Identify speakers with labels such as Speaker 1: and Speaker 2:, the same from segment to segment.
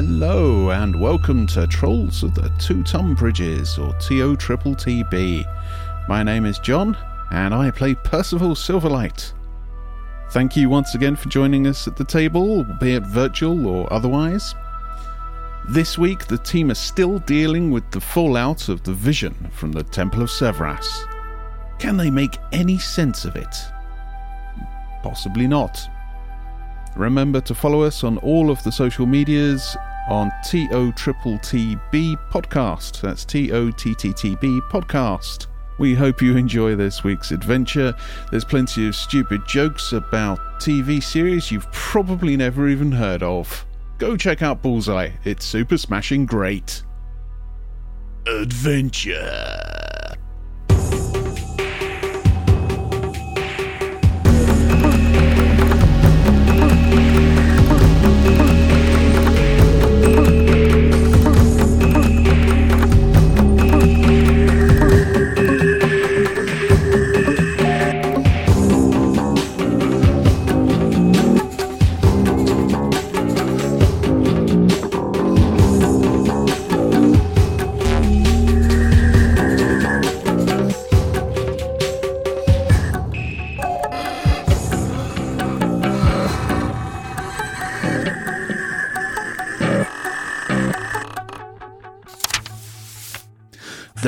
Speaker 1: Hello and welcome to Trolls of the Two Ton Bridges, or TO Triple TB. My name is John, and I play Percival Silverlight. Thank you once again for joining us at the table, be it virtual or otherwise. This week, the team are still dealing with the fallout of the vision from the Temple of Severas. Can they make any sense of it? Possibly not. Remember to follow us on all of the social medias on TO Triple TB Podcast. That's T O T T T B Podcast. We hope you enjoy this week's adventure. There's plenty of stupid jokes about TV series you've probably never even heard of. Go check out Bullseye, it's super smashing great. Adventure.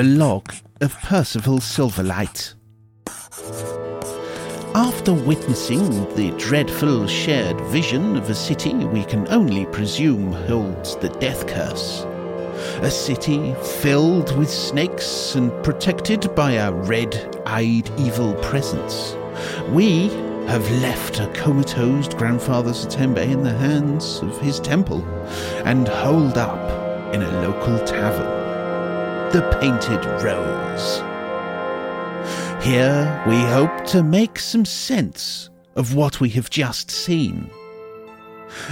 Speaker 1: The Log of Percival Silverlight. After witnessing the dreadful shared vision of a city we can only presume holds the death curse, a city filled with snakes and protected by a red eyed evil presence, we have left a comatose grandfather Satembe in the hands of his temple and holed up in a local tavern the Painted Rose. Here we hope to make some sense of what we have just seen.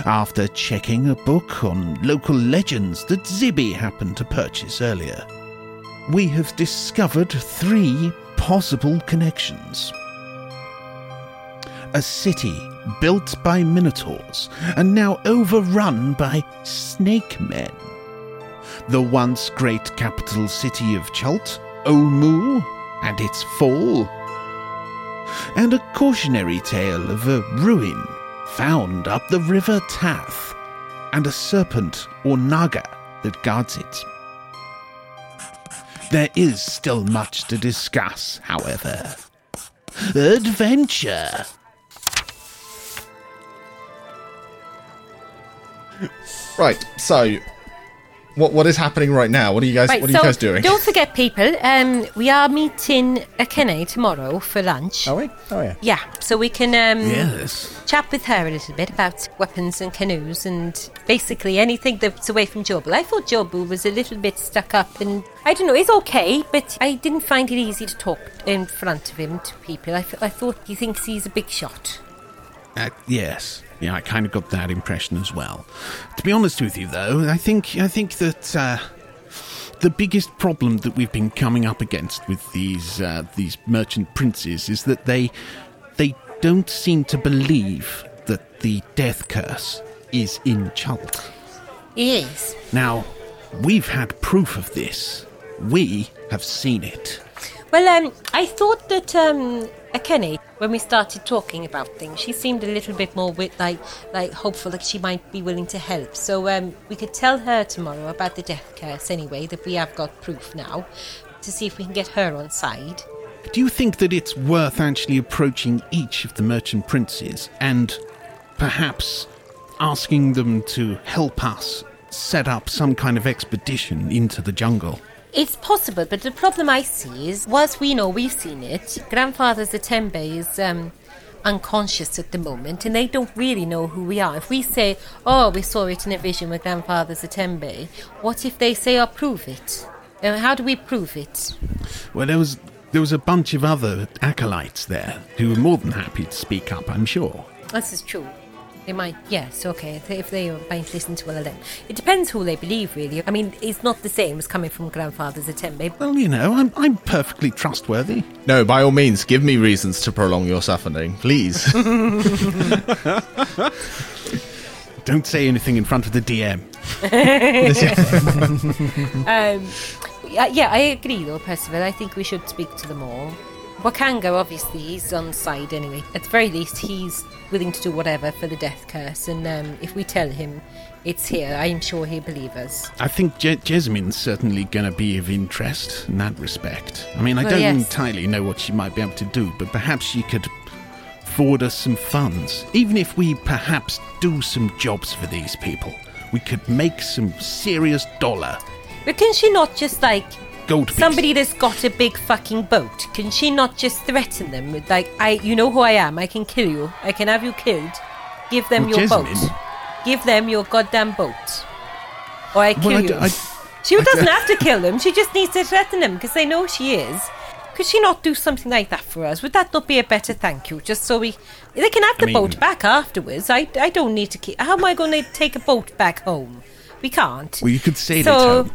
Speaker 1: After checking a book on local legends that Zibby happened to purchase earlier, we have discovered three possible connections. A city built by minotaurs and now overrun by snake men the once great capital city of Chult, Omu, and its fall. And a cautionary tale of a ruin found up the river Tath, and a serpent or naga that guards it. There is still much to discuss, however. Adventure!
Speaker 2: Right, so what what is happening right now? What are you guys
Speaker 3: Right,
Speaker 2: what are
Speaker 3: so
Speaker 2: you guys doing?
Speaker 3: Don't forget, people. Um, we are meeting Akene tomorrow for lunch.
Speaker 2: Are we? Oh yeah.
Speaker 3: Yeah, so we can um,
Speaker 1: Yes.
Speaker 3: chat with her a little bit about weapons and canoes and basically anything that's away from Jobu. I thought Jobu was a little bit stuck up and I don't know, he's okay, but I didn't find it easy to talk in front of him to people. I, th- I thought he thinks he's a big shot.
Speaker 1: Uh, yes. Yeah, I kind of got that impression as well. To be honest with you, though, I think I think that uh, the biggest problem that we've been coming up against with these uh, these merchant princes is that they they don't seem to believe that the death curse is in Chult.
Speaker 3: Yes.
Speaker 1: Now, we've had proof of this. We have seen it.
Speaker 3: Well, um, I thought that um, Akene, when we started talking about things, she seemed a little bit more with, like like hopeful that she might be willing to help. So um, we could tell her tomorrow about the death curse anyway. That we have got proof now, to see if we can get her on side.
Speaker 1: Do you think that it's worth actually approaching each of the merchant princes and perhaps asking them to help us set up some kind of expedition into the jungle?
Speaker 3: It's possible, but the problem I see is, whilst we know we've seen it, Grandfather Zatembe is um, unconscious at the moment, and they don't really know who we are. If we say, "Oh, we saw it in a vision with Grandfather Zatembe," what if they say, "Oh, prove it"? Uh, how do we prove it?
Speaker 1: Well, there was there was a bunch of other acolytes there who were more than happy to speak up. I'm sure.
Speaker 3: This is true. They might, yes, okay. If they, if they might listen to one of them, it depends who they believe, really. I mean, it's not the same as coming from grandfather's Zatembe.
Speaker 1: Well, you know, I'm I'm perfectly trustworthy.
Speaker 2: No, by all means, give me reasons to prolong your suffering, please.
Speaker 1: don't say anything in front of the DM.
Speaker 3: Um, yeah, yeah, I agree though, Percival. I think we should speak to them all. Wakanga, obviously, he's on side anyway. At the very least, he's willing to do whatever for the death curse, and um, if we tell him it's here, I'm sure he'll believe us.
Speaker 1: I think Je- Jessamine certainly going to be of interest in that respect. I mean, I
Speaker 3: Well,
Speaker 1: don't
Speaker 3: yes.
Speaker 1: entirely know what she might be able to do, but perhaps she could forward us some funds. Even if we perhaps do some jobs for these people, we could make some serious dollar.
Speaker 3: But can she not just like Somebody that's got a big fucking boat? Can she not just threaten them with like, I, you know who I am? I can kill you. I can have you killed. Give them
Speaker 1: Well,
Speaker 3: your boat. Give them your goddamn boat. Or I kill
Speaker 1: Well, I
Speaker 3: you.
Speaker 1: d- I-
Speaker 3: She doesn't have to kill them. She just needs to threaten them because they know she is. Could she not do something like that for us? Would that not be a better thank you? Just so we, they can have the
Speaker 1: I
Speaker 3: boat back afterwards. I, I don't need to keep. How am I going to take a boat back home? We can't.
Speaker 1: Well, you could it
Speaker 3: so,
Speaker 1: home.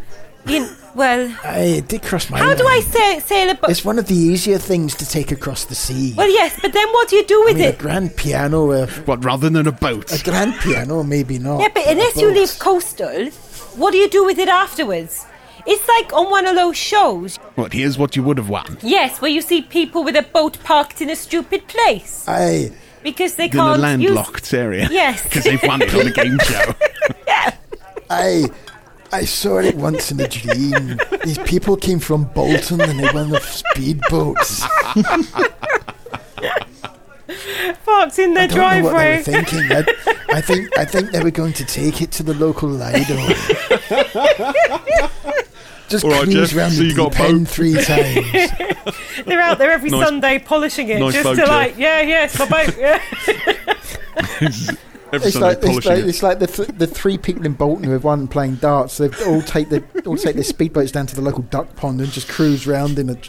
Speaker 3: you, well,
Speaker 4: I, it did cross my
Speaker 3: how
Speaker 4: mind.
Speaker 3: do I sail, sail a boat?
Speaker 4: It's one of the easier things to take across the sea.
Speaker 3: Well, yes, but then what do you do
Speaker 4: I
Speaker 3: with
Speaker 4: it? a grand piano, a,
Speaker 1: What, rather than a boat?
Speaker 4: a grand piano, maybe not.
Speaker 3: Yeah, but
Speaker 4: a
Speaker 3: unless you
Speaker 4: boat.
Speaker 3: live coastal, what do you do with it afterwards? It's like on one of those shows.
Speaker 1: What, here's what you would have won.
Speaker 3: Yes, where you see people with a boat parked in a stupid place
Speaker 4: Aye,
Speaker 3: because they
Speaker 1: In
Speaker 3: can't use.
Speaker 1: landlocked area.
Speaker 3: Yes.
Speaker 1: Because they've won it on a game show. yeah.
Speaker 4: aye. I saw it once in a dream. These people came from Bolton and they won the speedboats.
Speaker 3: parked in their
Speaker 4: I don't know what they
Speaker 3: driveway.
Speaker 4: were thinking. I, I think I think they were going to take it to the local Lido. Just
Speaker 1: All right,
Speaker 4: cruise
Speaker 1: Jeff,
Speaker 4: around
Speaker 1: so
Speaker 4: the
Speaker 1: you got
Speaker 4: deep
Speaker 1: a
Speaker 4: end
Speaker 1: boat?
Speaker 4: three times.
Speaker 3: They're out there every
Speaker 1: Nice-
Speaker 3: Sunday polishing it,
Speaker 1: nice
Speaker 3: just
Speaker 1: boat,
Speaker 3: to
Speaker 1: Jeff.
Speaker 3: like, yeah, yeah, it's my boat. Yeah.
Speaker 1: Every
Speaker 4: It's
Speaker 1: Sunday
Speaker 4: like, it's like
Speaker 1: it.
Speaker 4: it's like the th- the three people in Bolton who have won playing darts. They all take the all take their speedboats down to the local duck pond and just cruise round in a, in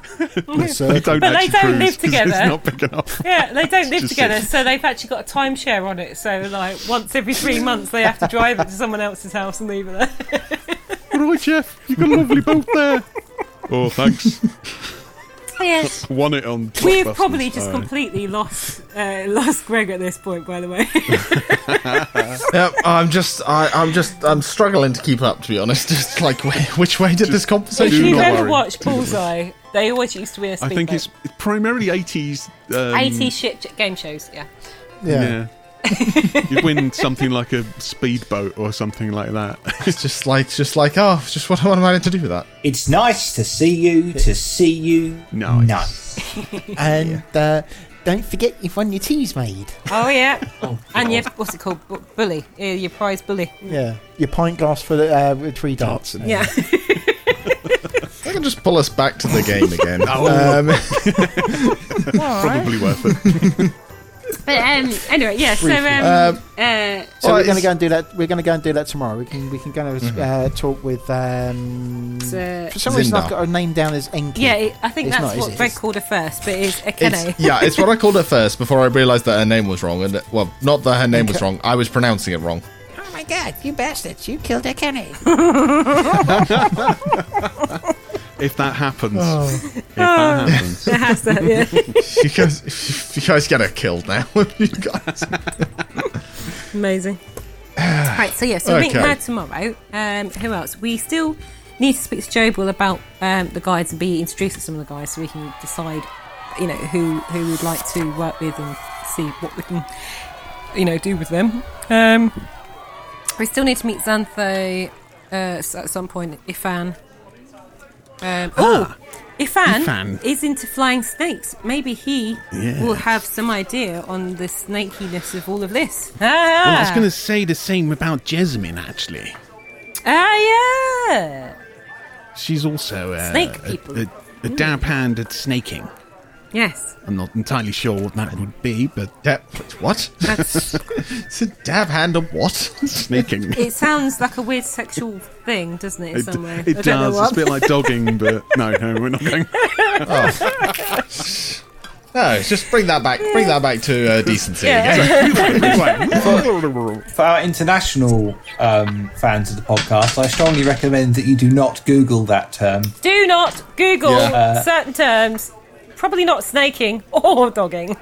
Speaker 4: a
Speaker 1: They don't
Speaker 3: But they don't
Speaker 1: cruise
Speaker 3: live
Speaker 1: 'cause
Speaker 3: together.
Speaker 1: It's not big enough.
Speaker 3: Yeah, they don't live together, so they've actually got a timeshare on it. So, like, once every three months, they have to drive it to someone else's house and leave it there.
Speaker 1: All right, Jeff, you've got a lovely boat there. Oh, thanks.
Speaker 3: Yes.
Speaker 1: Won it on.
Speaker 3: We've probably just
Speaker 1: All right.
Speaker 3: completely lost uh, lost Greg at this point, by the way.
Speaker 2: Yep, I'm just, I, I'm just, I'm struggling to keep up. To be honest, just like which way did this
Speaker 3: if
Speaker 2: conversation
Speaker 1: Do
Speaker 3: you've
Speaker 2: go?
Speaker 3: ever
Speaker 1: worry.
Speaker 3: watched Bullseye, they always used to be a
Speaker 1: I
Speaker 3: speedboat.
Speaker 1: think it's primarily 80s. Um,
Speaker 3: 80 shit game shows, yeah.
Speaker 4: Yeah.
Speaker 1: Yeah. you win something like a speedboat or something like that.
Speaker 2: It's just like, just like, oh, just what, what am I meant to do with that?
Speaker 5: It's nice to see you, to see you.
Speaker 1: Nice.
Speaker 5: Nice.
Speaker 4: And uh, don't forget you've won your Teasmade.
Speaker 3: Oh, yeah. and your, what's it called? Bu- bully. Uh, your prize bully.
Speaker 4: Yeah, your pint glass for the, uh, with three darts. in it.
Speaker 3: Yeah.
Speaker 2: I can just pull us back to the game again. um,
Speaker 1: Probably worth it.
Speaker 3: But um, anyway, yeah, so. Um,
Speaker 2: Um,
Speaker 3: uh,
Speaker 4: So
Speaker 2: Well,
Speaker 4: we're going to go and do that. We're going to go and do that tomorrow. We can we can go and
Speaker 2: Mm-hmm.
Speaker 4: uh, talk with. Um,
Speaker 3: uh,
Speaker 4: for some reason, I've got her name down as Enki.
Speaker 3: yeah, it, I think
Speaker 4: It's
Speaker 3: that's
Speaker 4: not,
Speaker 3: what
Speaker 4: it?
Speaker 3: Greg called her first, but it's Akene.
Speaker 2: it's, yeah, it's what I called her first before I realised that her name was wrong. And well, not that her name was wrong. I was pronouncing it wrong.
Speaker 4: Oh my god, you bastards! You killed a Kenny.
Speaker 1: If that happens.
Speaker 4: Oh.
Speaker 1: If that happens.
Speaker 3: It has to, yeah.
Speaker 2: You guys, you guys get her killed now. you guys.
Speaker 3: Amazing. right, so yeah, so meeting
Speaker 2: Okay.
Speaker 3: her tomorrow. Um, who else? We still need to speak to Joel about um, the guides and be introduced to some of the guys so we can decide, you know, who who we'd like to work with and see what we can, you know, do with them. Um, we still need to meet Xantho uh, at some point. Ifan. Um, oh, Ifan,
Speaker 1: Ifan.
Speaker 3: is into flying snakes. Maybe he
Speaker 1: Yes.
Speaker 3: will have some idea on the snakiness of all of this. Ah,
Speaker 1: Well, I was going to say the same about Jessamine, actually.
Speaker 3: ah yeah.
Speaker 1: She's also uh,
Speaker 3: Snake
Speaker 1: a-
Speaker 3: people.
Speaker 1: A, a, dab hand at snaking.
Speaker 3: Yes,
Speaker 1: I'm not entirely sure what that would be, but
Speaker 2: Dab, what?
Speaker 3: that's.
Speaker 2: It's a dab hand of what?
Speaker 1: snaking.
Speaker 3: it sounds like a weird sexual thing, doesn't it? In
Speaker 1: It,
Speaker 3: some way.
Speaker 1: it
Speaker 3: I don't know
Speaker 1: does. It's a bit like dogging, but no, no, we're not going.
Speaker 2: No, just bring that back. Bring that back to uh, decency
Speaker 3: Yeah.
Speaker 2: again.
Speaker 5: For our international um, fans of the podcast, I strongly recommend that you do not Google that term.
Speaker 3: Do not Google
Speaker 2: Yeah.
Speaker 3: certain terms. Probably not snaking or dogging.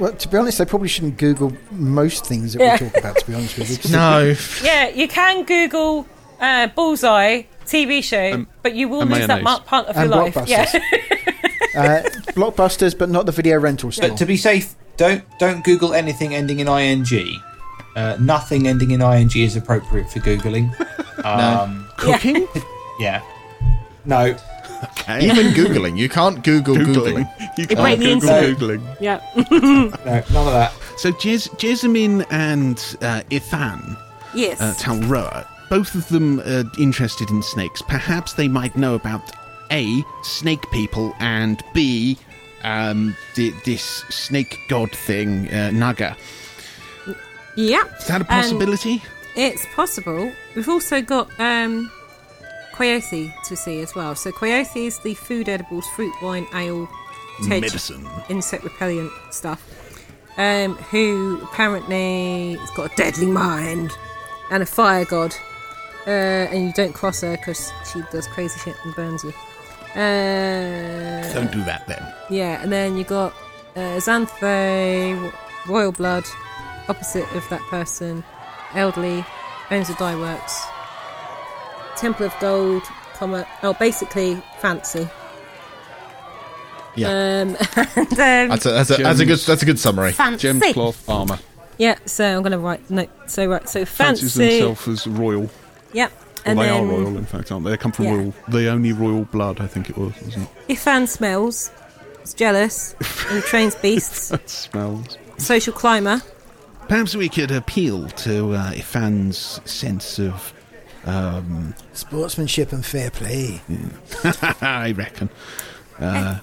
Speaker 4: Well, to be honest, they probably shouldn't Google most things that
Speaker 3: Yeah.
Speaker 4: we talk about. To be honest with you.
Speaker 2: No.
Speaker 3: Yeah, you can Google uh, Bullseye TV show, but you will
Speaker 1: and
Speaker 3: lose that
Speaker 1: mayonnaise.
Speaker 3: part of your life.
Speaker 4: blockbusters.
Speaker 3: Yeah.
Speaker 4: uh, blockbusters, but not the video rental store.
Speaker 5: But to be safe, don't don't Google anything ending in ing. Uh, nothing ending in ing is appropriate for googling. Um,
Speaker 1: Cooking?
Speaker 5: yeah. No.
Speaker 1: Okay.
Speaker 2: Even googling, you can't Google googling.
Speaker 1: You can't
Speaker 3: the
Speaker 1: Google
Speaker 3: internet.
Speaker 1: Googling.
Speaker 3: yeah.
Speaker 5: No, none of that.
Speaker 1: So Jes- Jessamine and uh, Ifan
Speaker 3: yes.
Speaker 1: uh, Talroa, both of them are interested in snakes. Perhaps they might know about A, snake people, and B, um, thi- this snake god thing, uh, Naga.
Speaker 3: yeah.
Speaker 1: Is that a possibility?
Speaker 3: It's possible. We've also got um, Coyote to see as well. So Coyote is the food edibles, fruit, wine, ale, tej,
Speaker 1: Medicine.
Speaker 3: insect repellent stuff. Um, who apparently has got a deadly mind and a fire god. Uh, and you don't cross her because she does crazy shit and burns you. Uh,
Speaker 1: Don't do that then.
Speaker 3: yeah, and then you got uh, Xanthe, Royal Blood, opposite of that person, elderly, owns the dye works, Temple of Gold, comma, oh, basically fancy.
Speaker 2: Yeah.
Speaker 3: Um, and then,
Speaker 2: That's a, that's, a, that's a good that's a good summary.
Speaker 3: fancy.
Speaker 1: Gems, cloth, armour.
Speaker 3: Yeah, so I'm going to write, no, so right, so fancy.
Speaker 1: Fancies
Speaker 3: fancy.
Speaker 1: themselves as royal.
Speaker 3: Yep.
Speaker 1: Well,
Speaker 3: And
Speaker 1: they
Speaker 3: then
Speaker 1: are royal, in fact, aren't they? They come from
Speaker 3: Yeah.
Speaker 1: royal. The only royal blood, I think it was, Isn't it?
Speaker 3: Ifan smells, is jealous, and trains beasts,
Speaker 1: That smells.
Speaker 3: social climber.
Speaker 1: Perhaps we could appeal to uh, Ifan's sense of. Um,
Speaker 4: Sportsmanship and fair play.
Speaker 1: I reckon. Uh,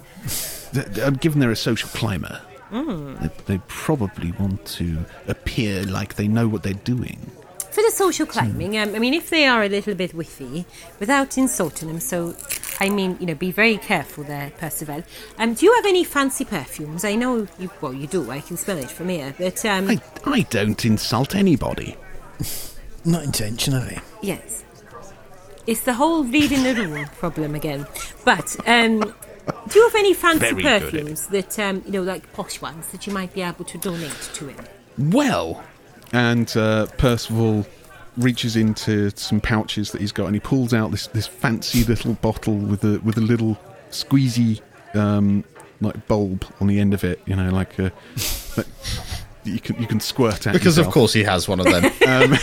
Speaker 1: th- th- given they're a social climber, they, they probably want to appear like they know what they're doing.
Speaker 3: For the social climbing, um, I mean, if they are a little bit whiffy, without insulting them, so I mean, you know, be very careful there, Percival. Um, do you have any fancy perfumes? I know you, well, you do. I can smell it from here. But um,
Speaker 1: I, I don't insult anybody.
Speaker 4: Not intentionally.
Speaker 3: yes, it's the whole reading the room problem again. But um, do you have any fancy
Speaker 1: Very good
Speaker 3: perfumes that um, you know, like posh ones that you might be able to donate to him?
Speaker 1: Well, and uh, Percival reaches into some pouches that he's got, and he pulls out this, this fancy little bottle with a with a little squeezy um, like bulb on the end of it. You know, like a, that you can you can squirt at
Speaker 2: Because of course he has one of them.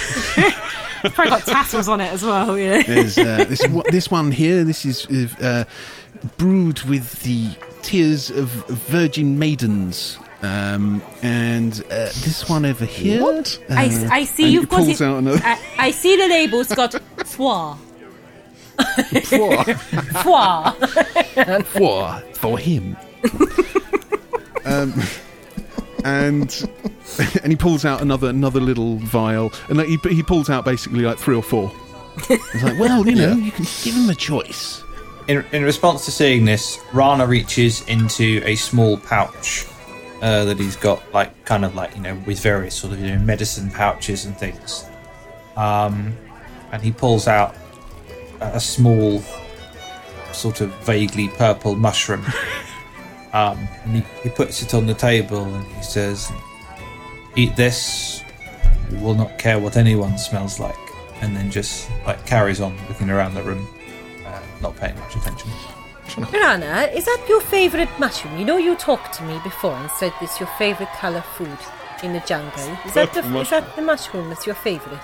Speaker 3: Probably got tassels on it as well. Yeah.
Speaker 1: Uh, this one- this one here. This is uh, brewed with the tears of virgin maidens. Um, and uh, this one over here.
Speaker 2: What?
Speaker 1: Uh,
Speaker 3: I, s- I see you've got it.
Speaker 1: out another.
Speaker 3: I, I see the label's got foie.
Speaker 1: Four.
Speaker 3: Foie.
Speaker 1: for for him. um, and and he pulls out another another little vial, and like, he he pulls out basically like three or four. It's like, well, you know,
Speaker 2: Yeah.
Speaker 1: you can give him a choice.
Speaker 5: In, in response to seeing this, Rana reaches into a small pouch uh, that he's got, like kind of like you know, with various sort of you know medicine pouches and things. Um, and he pulls out a, a small, sort of vaguely purple mushroom. um, and he, he puts it on the table and he says, "Eat this. You will not care what anyone smells like." And then just like carries on looking around the room, uh, not paying much attention.
Speaker 3: Rana, is that your favourite mushroom? You know you talked to me before and said this your favourite colour food in the jungle. Is that the, is that the mushroom that's your favourite?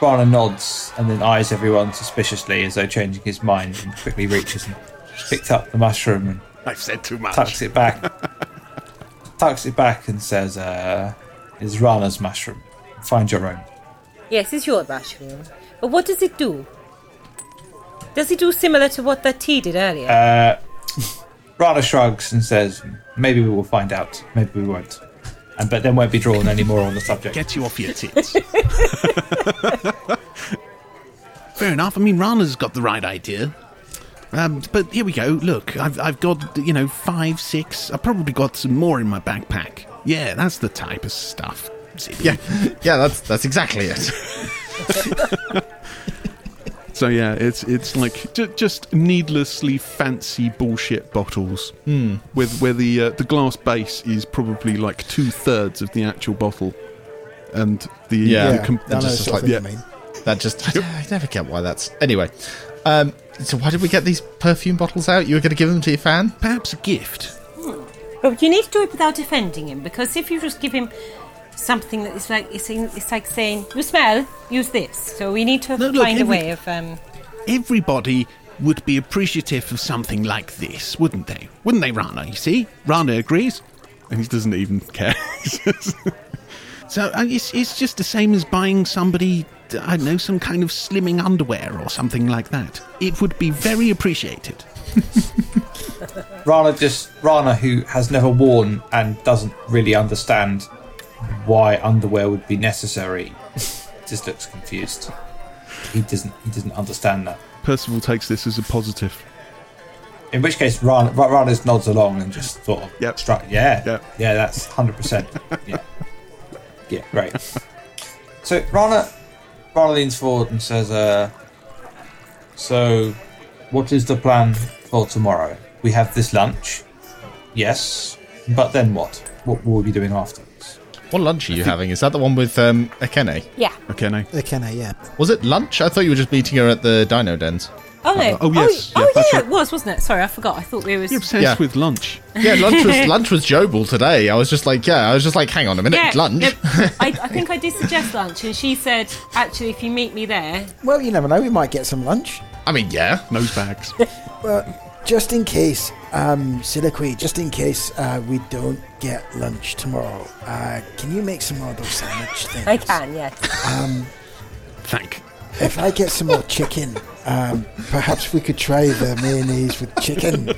Speaker 5: Rana nods and then eyes everyone suspiciously as though changing his mind and quickly reaches and picks up the mushroom and
Speaker 1: I've said too much.
Speaker 5: tucks it back. tucks it back and says, uh, is Rana's mushroom. Find your own.
Speaker 3: Yes, it's your mushroom. But what does it do? Does it do similar to what that tea did earlier?
Speaker 5: Uh, Rana shrugs and says, maybe we will find out, maybe we won't. And, but then won't be drawn any more on the subject.
Speaker 1: Get you off your tits. Fair enough. I mean, Rana's got the right idea. Um, but here we go. Look, I've, I've got, you know, five, six. I've probably got some more in my backpack. Yeah, that's the type of stuff. Zippy.
Speaker 2: yeah, yeah, that's that's exactly it.
Speaker 1: So yeah, it's it's like j- just needlessly fancy bullshit bottles with where the uh, the glass base is probably like two thirds of the actual bottle, and the
Speaker 2: Yeah.
Speaker 1: the
Speaker 4: Yeah,
Speaker 1: com-
Speaker 4: I
Speaker 2: just like-
Speaker 4: thing you mean.
Speaker 2: That just I, I never get why that's anyway. Um, so why did we get these perfume bottles out? You were going to give them to your fan?
Speaker 1: perhaps a gift.
Speaker 3: But you need to do it without offending him, because if you just give him something that is like it's, it's like saying, "You smell, use this." So we need to
Speaker 1: No, look,
Speaker 3: find a way of. Um,
Speaker 1: Everybody would be appreciative of something like this, wouldn't they? Wouldn't they, Rana? You see, Rana agrees, and he doesn't even care. so uh, it's it's just the same as buying somebody. I know some kind of slimming underwear or something like that. It would be very appreciated.
Speaker 5: Rana just Rana, who has never worn and doesn't really understand why underwear would be necessary, just looks confused. He doesn't. He doesn't understand that.
Speaker 1: Percival takes this as a positive.
Speaker 5: In which case, Rana, Rana just nods along and just sort of
Speaker 1: Yep.
Speaker 5: struck. Yeah,
Speaker 1: Yep.
Speaker 5: yeah, that's hundred percent. Yeah, yeah, great. So Rana, Rana leans forward and says, uh, "So, what is the plan for tomorrow? We have this lunch, yes, but then what? What will we be doing afterwards?"
Speaker 2: What lunch are you having? Is that the one with um, Akene?
Speaker 3: yeah.
Speaker 1: Okay, no.
Speaker 4: The can yeah.
Speaker 2: Was it lunch? I thought you were just meeting her at the Dino Dens.
Speaker 3: Oh no.
Speaker 1: oh, yes.
Speaker 3: Oh,
Speaker 1: Yeah,
Speaker 3: yeah,
Speaker 1: that's
Speaker 3: yeah,
Speaker 1: right.
Speaker 3: it was, wasn't it? Sorry, I forgot. I thought we was.
Speaker 1: You're obsessed
Speaker 2: Yeah.
Speaker 1: with lunch.
Speaker 2: Yeah, lunch was lunch was Jobel today. I was just like, yeah, I was just like, hang on a minute,
Speaker 3: Yeah,
Speaker 2: lunch.
Speaker 3: no, I, I think I did suggest lunch, and she said, actually, if you meet me there,
Speaker 4: Well, you never know. We might get some lunch.
Speaker 2: I mean, yeah.
Speaker 1: Nose bags.
Speaker 4: Well, just in case, um, Siliqui, just in case uh, we don't get lunch tomorrow, uh, can you make some more of those sandwich things?
Speaker 3: I can, yes.
Speaker 1: Um, Thank.
Speaker 4: If I get some more chicken, um, perhaps we could try the mayonnaise with chicken.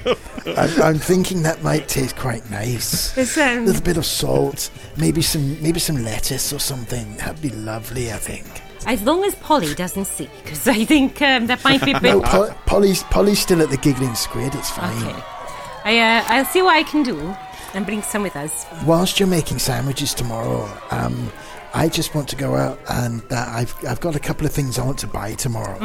Speaker 4: I'm, I'm thinking that might taste quite nice.
Speaker 3: It's,
Speaker 4: A
Speaker 3: um,
Speaker 4: little bit of salt, maybe some maybe some lettuce or something. That'd be lovely, I think.
Speaker 3: as long as Polly doesn't see, because I think um, that might be a bit.
Speaker 4: No, Pol- Polly's Polly's still at the giggling squid. It's fine.
Speaker 3: Okay. I, uh, I'll see what I can do and bring some with us.
Speaker 4: Whilst you're making sandwiches tomorrow, um, I just want to go out and uh, I've I've got a couple of things I want to buy tomorrow.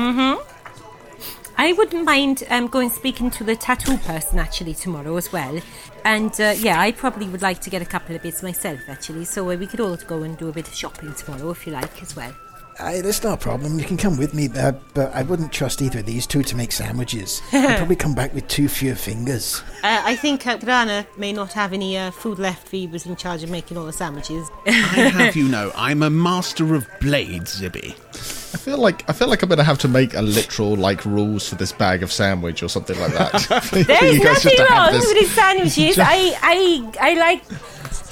Speaker 3: I wouldn't mind um, going speaking to the tattoo person actually tomorrow as well. And uh, yeah, I probably would like to get a couple of bits myself actually. So we could all go and do a bit of shopping tomorrow if you like as well.
Speaker 4: Aye, that's not a problem. You can come with me, uh, but I wouldn't trust either of these two to make sandwiches. I'd probably come back with too few fingers.
Speaker 3: Uh, I think uh, Grana may not have any uh, food left. He was in charge of making all the sandwiches.
Speaker 1: I have you know, I'm a master of blades, Zibby.
Speaker 2: I feel like I feel like I'm gonna have to make a literal like rules for this bag of sandwich or something like that. For
Speaker 3: There
Speaker 2: you
Speaker 3: is
Speaker 2: guys just
Speaker 3: nothing wrong
Speaker 2: this-
Speaker 3: with his sandwiches. I, I, I like.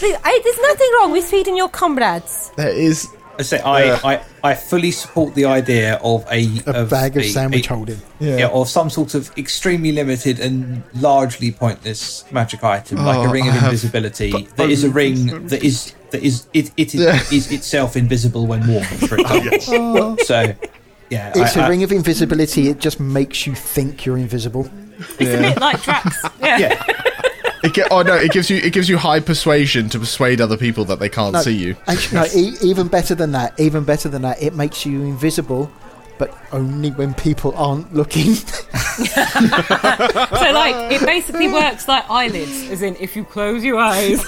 Speaker 3: I, there's nothing wrong with feeding your comrades.
Speaker 2: There is
Speaker 5: I say I, I, I fully support the idea of a
Speaker 4: A bag of
Speaker 5: a-
Speaker 4: sandwich
Speaker 5: a-
Speaker 4: holding.
Speaker 5: Yeah. of some sort of extremely limited and largely pointless magic item, like
Speaker 2: Oh,
Speaker 5: a ring
Speaker 2: I
Speaker 5: of
Speaker 2: have-
Speaker 5: invisibility. That is a ring that is that is it it is,
Speaker 2: Yeah.
Speaker 5: is itself invisible when worn, for example. Oh, so, yeah,
Speaker 4: It's
Speaker 5: a
Speaker 4: a ring of invisibility. It just makes you think you're invisible.
Speaker 3: It's a bit like Drax. Yeah.
Speaker 5: Yeah,
Speaker 2: It ge- oh no! It gives you it gives you high persuasion to persuade other people that they can't see you.
Speaker 4: Actually, no, e- even better than that. Even better than that. It makes you invisible, but only when people aren't looking.
Speaker 3: So like it basically works like eyelids, as in if you close your eyes,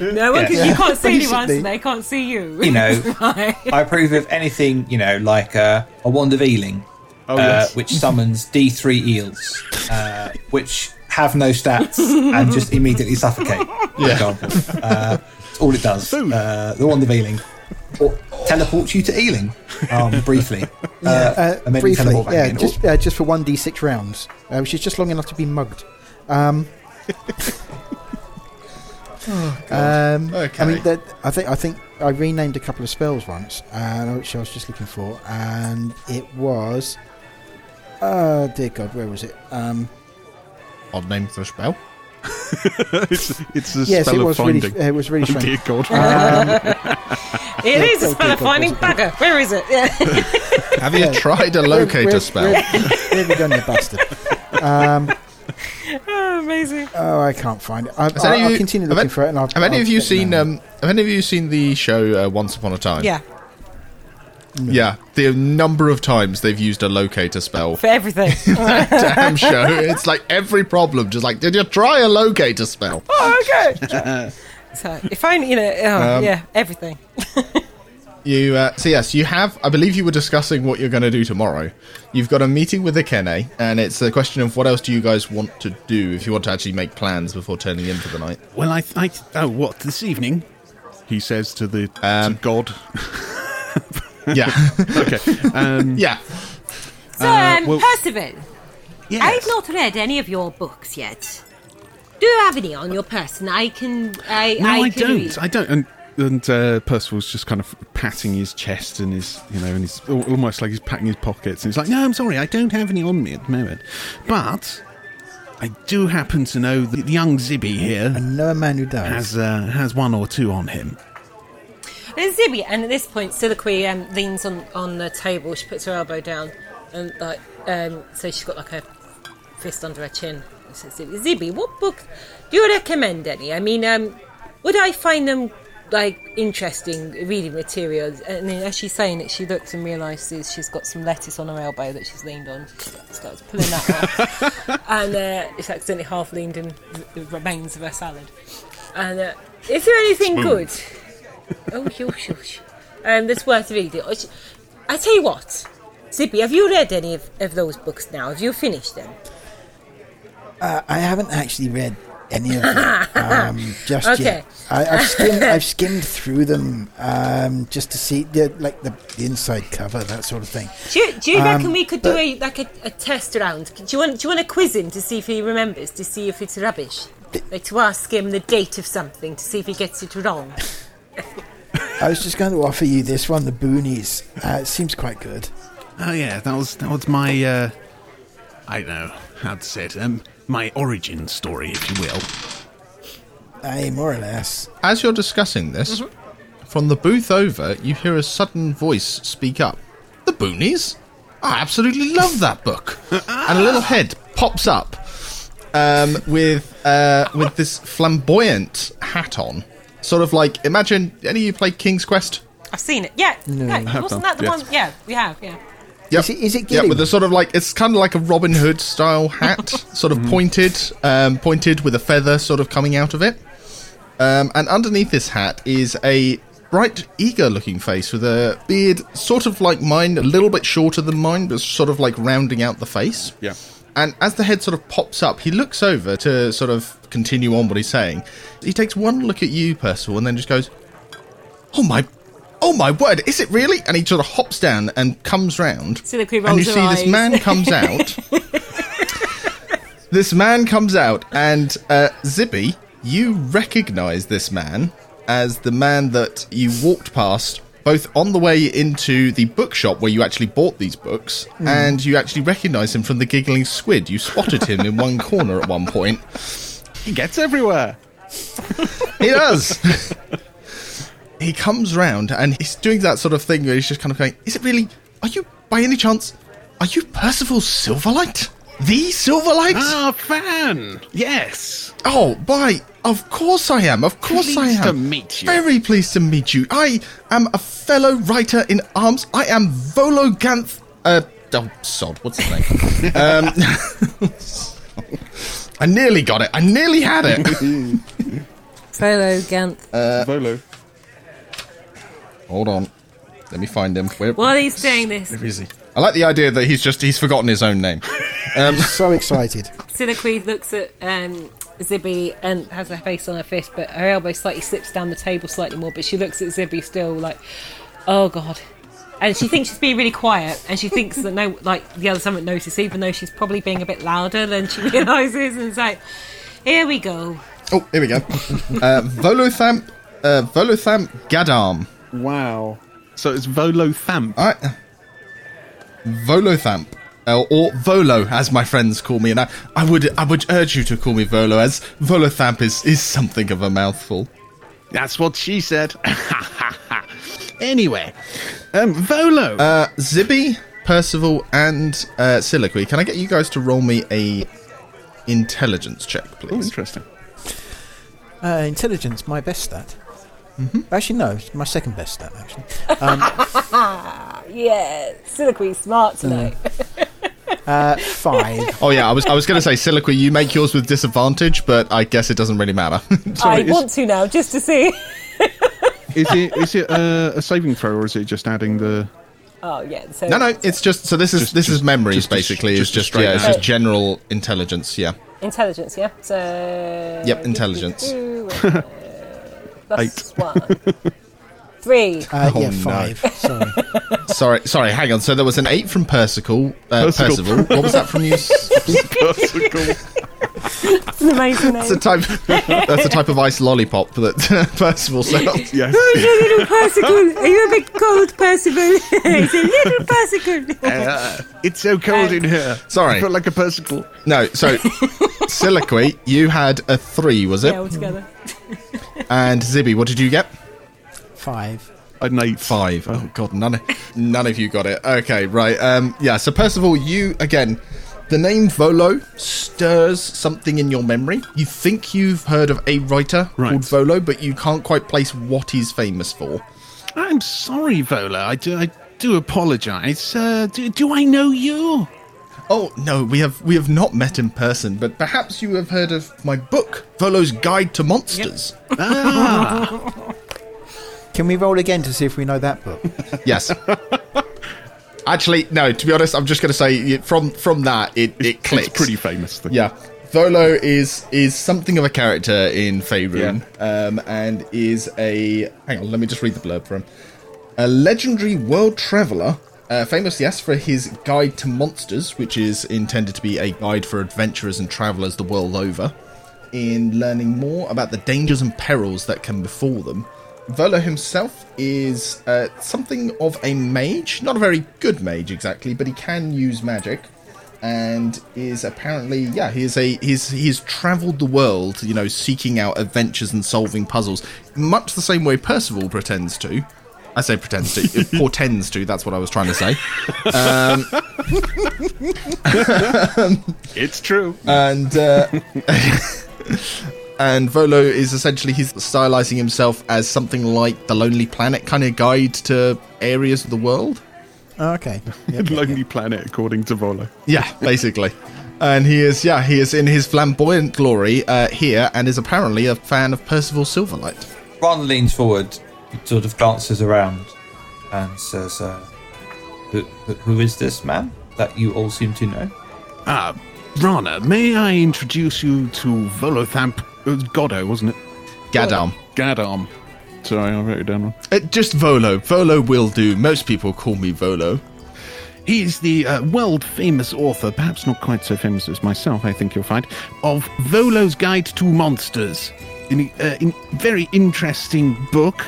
Speaker 3: no one can, you can't see anyone, so they can't see you.
Speaker 5: you know,
Speaker 3: Right.
Speaker 5: I approve of anything you know, like uh, a wand of ealing,
Speaker 1: Oh,
Speaker 5: uh,
Speaker 1: yes.
Speaker 5: which summons D three eels, uh, which have no stats and just immediately suffocate.
Speaker 2: Yeah.
Speaker 5: example, uh, that's all it does.
Speaker 1: Food.
Speaker 5: Uh, the wand of ealing, or teleports you to Ealing um, briefly. Uh,
Speaker 4: Uh, briefly, yeah, just uh, just for one d six rounds, uh, which is just long enough to be mugged. Um, um,
Speaker 2: Okay.
Speaker 4: I mean, that, I think I think I renamed a couple of spells once, uh, which I was just looking for, and it was. Oh dear God, where was it? Um,
Speaker 2: Odd name for a spell.
Speaker 1: it's, it's a
Speaker 4: yes,
Speaker 1: spell
Speaker 4: it
Speaker 1: of
Speaker 4: was
Speaker 1: finding.
Speaker 4: really, it was really
Speaker 1: oh,
Speaker 4: strange.
Speaker 1: dear God.
Speaker 3: It is a spell of finding
Speaker 4: wasn't
Speaker 3: bugger. Where is it? Yeah.
Speaker 2: Have you tried a locator
Speaker 4: Where-
Speaker 2: spell?
Speaker 4: Where, where have you gone, you bastard? Um,
Speaker 3: oh, amazing.
Speaker 4: oh, I can't find it. I, I,
Speaker 2: you,
Speaker 4: I'll continue
Speaker 2: have
Speaker 4: looking
Speaker 2: any-
Speaker 4: for it. And I'll,
Speaker 2: Have any
Speaker 4: I'll
Speaker 2: of you seen um? Have any of you seen the show uh, Once Upon a Time?
Speaker 3: Yeah.
Speaker 2: Yeah, the number of times they've used a locator spell
Speaker 3: For everything.
Speaker 2: damn show. It's like every problem, just like, did you try a locator spell?
Speaker 3: oh, okay. so if only, you know, oh,
Speaker 2: Um,
Speaker 3: yeah, everything.
Speaker 2: You uh, so yes, you have. I believe you were discussing what you're going to do tomorrow. You've got a meeting with the Kene, and it's a question of what else do you guys want to do if you want to actually make plans before turning in for the night.
Speaker 1: Well, I, I oh, what this evening? He says to the
Speaker 2: Um,
Speaker 1: to God.
Speaker 2: Yeah,
Speaker 1: Okay. Um,
Speaker 2: yeah.
Speaker 3: So,
Speaker 1: Uh,
Speaker 3: um,
Speaker 1: well-
Speaker 3: Percival,
Speaker 1: yes.
Speaker 3: I've not read any of your books yet. Do you have any on your person? I can. I,
Speaker 1: No, I,
Speaker 3: can
Speaker 1: don't.
Speaker 3: read.
Speaker 1: I don't. And, and uh, Percival's just kind of patting his chest and his, you know, and he's almost like he's patting his pockets. And he's like, "No, I'm sorry, I don't have any on me at the moment, but I do happen to know that the young Zibby here
Speaker 4: I know a man who does.
Speaker 1: has uh, has one or two on him."
Speaker 3: There's Zibby, and at this point, Soliloquy um, leans on, on the table. She puts her elbow down, and like, um, so she's got like a fist under her chin. And says, Zibby, Zibby, what book do you recommend? Any? I mean, um, would I find them like interesting reading materials? And then as she's saying it, she looks and realises she's got some lettuce on her elbow that she's leaned on. She starts pulling that off, and uh, it's accidentally half leaned in the remains of her salad. And uh, is there anything good? Oh, shush, shush. Um, that's worth reading. I tell you what, Zippy, have you read any of, of those books now? Have you finished them?
Speaker 4: Uh, I haven't actually read any of them um, just
Speaker 3: Okay.
Speaker 4: yet. I, I've skimmed. I've skimmed through them um, just to see the like the, the inside cover, that sort of thing.
Speaker 3: Do you, do you
Speaker 4: Um,
Speaker 3: reckon we could do a like a, a test round? Do you want do you want to quiz him to see if he remembers? To see if it's rubbish? Like to ask him the date of something to see if he gets it wrong.
Speaker 4: I was just going to offer you this one, the Boonies. Uh, it seems quite good.
Speaker 1: Oh yeah, that was that was my uh, I don't know how to say it. Um, my origin story, if you will.
Speaker 4: Aye, more or less.
Speaker 2: As you're discussing this, from the booth over, you hear a sudden voice speak up. The Boonies? I absolutely love that book. and a little head pops up um, with uh, with this flamboyant hat on. Sort of like, imagine, any of you played King's Quest?
Speaker 3: I've seen it. Yeah, yeah. Wasn't that the
Speaker 1: yes.
Speaker 3: one? Yeah, we have. Yeah.
Speaker 2: Yep.
Speaker 4: Is it- is it
Speaker 2: Yeah, with a sort of like it's kind of like a Robin Hood style hat, sort of pointed, um, pointed with a feather sort of coming out of it. Um, and underneath this hat is a bright, eager-looking face with a beard, sort of like mine, a little bit shorter than mine, but sort of like rounding out the face.
Speaker 1: Yeah.
Speaker 2: And as the head sort of pops up, he looks over to sort of continue on what he's saying. He takes one look at you, Percival, and then just goes, "Oh my, oh my word, is it really?" And he sort of hops down and comes round, and you see this man comes out. this man comes out, and uh, Zibby, you recognise this man as the man that you walked past. Both on the way into the bookshop where you actually bought these books, and you actually recognise him from the Giggling Squid. You spotted him in one corner at one point.
Speaker 1: He gets everywhere.
Speaker 2: He does. he comes round and he's doing that sort of thing where he's just kind of going, Is it really? Are you, by any chance, are you Percival Silverlight? The Silverlight?
Speaker 1: Ah, fan. Yes.
Speaker 2: Oh, by, of course I am. Of course I
Speaker 1: Pleased
Speaker 2: am.
Speaker 1: to meet you.
Speaker 2: Very pleased to meet you. I am a fellow writer in arms. I am Vologanth. Uh, oh, sod. What's his name? um, I nearly got it. I nearly had it.
Speaker 3: Frollo Ganth.
Speaker 1: Volo.
Speaker 2: Hold on. Let me find him. Where,
Speaker 3: While he's doing this,
Speaker 2: Where is he? I like the idea that he's just he's forgotten his own name.
Speaker 4: So excited.
Speaker 3: Soliloquy looks at um, Zibby and has her face on her fist, but her elbow slightly slips down the table slightly more. But she looks at Zibby still like, oh god. And she thinks she's being really quiet, and she thinks that no, like the others haven't noticed, even though she's probably being a bit louder than she realizes. And it's like, here we go.
Speaker 2: Oh, here we go. uh, Volothamp, uh, Volothamp Geddarm.
Speaker 1: Wow. So it's Volo Thamp.
Speaker 2: All right. Volothamp. Uh, or Volo, as my friends call me, and I, I would I would urge you to call me Volo, as Volothamp is, is something of a mouthful.
Speaker 1: That's what she said. anyway, um, Volo.
Speaker 2: Uh, Zibby, Percival, and uh, Soliloquy, can I get you guys to roll me a intelligence check,
Speaker 1: oh,
Speaker 2: please?
Speaker 1: interesting.
Speaker 4: Uh, intelligence, my best stat. Actually, no, it's my second best stat. Actually, um,
Speaker 6: Yeah, Silique's smart tonight.
Speaker 4: Uh, five.
Speaker 2: Oh yeah, I was I was going to say Siliqui, you make yours with disadvantage, but I guess it doesn't really matter.
Speaker 6: I
Speaker 2: is-
Speaker 6: want to now, just to see.
Speaker 1: Is it is it a, a saving throw or is it just adding the?
Speaker 6: Oh, yeah. So
Speaker 2: no, no, it's just so this is
Speaker 1: Just-
Speaker 2: this is memories
Speaker 1: just
Speaker 2: basically.
Speaker 1: just
Speaker 2: it's
Speaker 1: a
Speaker 2: just yeah, it's
Speaker 1: out.
Speaker 2: just general intelligence. Yeah,
Speaker 6: Intelligence, yeah? So.
Speaker 2: Yep, intelligence.
Speaker 6: uh, plus
Speaker 1: Eight.
Speaker 6: one. Three.
Speaker 4: Uh,
Speaker 2: Oh,
Speaker 4: yeah,
Speaker 2: no.
Speaker 4: five. Sorry.
Speaker 2: sorry, sorry. Hang on. So there was an eight from Persicle. Uh,
Speaker 1: Percival.
Speaker 2: Percival. What was that from you?
Speaker 6: It's an amazing name.
Speaker 2: That's a type. That's a type of ice lollipop that Percival sells.
Speaker 1: Yes.
Speaker 6: little Persicle. Are you a bit cold, Percival? it's a little Percival.
Speaker 1: Uh, it's so cold in here.
Speaker 2: Sorry.
Speaker 1: I feel like a Percival.
Speaker 2: No, so Siliqui, you had a three, was it?
Speaker 6: Yeah, all together.
Speaker 2: And Zibby, what did you get?
Speaker 4: Five.
Speaker 1: An eight.
Speaker 2: Five. Oh god, none of, none of you got it. Okay, right. Um, yeah. So Percival, you again. The name Volo stirs something in your memory. You think you've heard of a writer
Speaker 1: Right.
Speaker 2: called Volo, but you can't quite place what he's famous for.
Speaker 1: I'm sorry, Volo. I do, I do apologise. Uh, do, do I know you?
Speaker 2: Oh no, we have we have not met in person, but perhaps you have heard of my book, Volo's Guide to Monsters.
Speaker 4: Can we roll again to see if we know that book?
Speaker 2: Yes. Actually, no. To be honest, I'm just going to say from from that it it clicks.
Speaker 1: It's pretty famous. Thing.
Speaker 2: Yeah. Volo is is something of a character in Faerun, um, and is a hang on. Let me just read the blurb for him. A legendary world traveler, uh, famous yes for his guide to monsters, which is intended to be a guide for adventurers and travelers the world over, in learning more about the dangers and perils that can befall them. Volo himself is uh, something of a mage, not a very good mage exactly, but he can use magic. And is apparently yeah he is a he's he's traveled the world you know seeking out adventures and solving puzzles. Much the same way percival pretends to. I say pretends to it portends to that's what i was trying to say.
Speaker 1: It's true.
Speaker 2: and uh, and volo is essentially he's stylizing himself as something like the lonely planet kind of guide to areas of the world
Speaker 4: Oh, okay. Yep, yep,
Speaker 1: Lonely
Speaker 4: yep.
Speaker 1: planet, according to Volo.
Speaker 2: Yeah, basically. And he is, yeah, he is in his flamboyant glory uh, here, and is apparently a fan of Percival Silverlight.
Speaker 5: Ron leans forward, sort of glances around, and says, uh, who, who- who is this man that you all seem to know?
Speaker 1: Ah, Rana, may I introduce you to Volothamp? It was Goddo, wasn't it?
Speaker 2: Geddarm.
Speaker 1: Geddarm. Sorry, I wrote it down wrong.
Speaker 2: Uh, just Volo. Volo will do. Most people call me Volo.
Speaker 1: He's the uh, world famous author, perhaps not quite so famous as myself, I think you'll find, of Volo's Guide to Monsters. In a uh, in very interesting book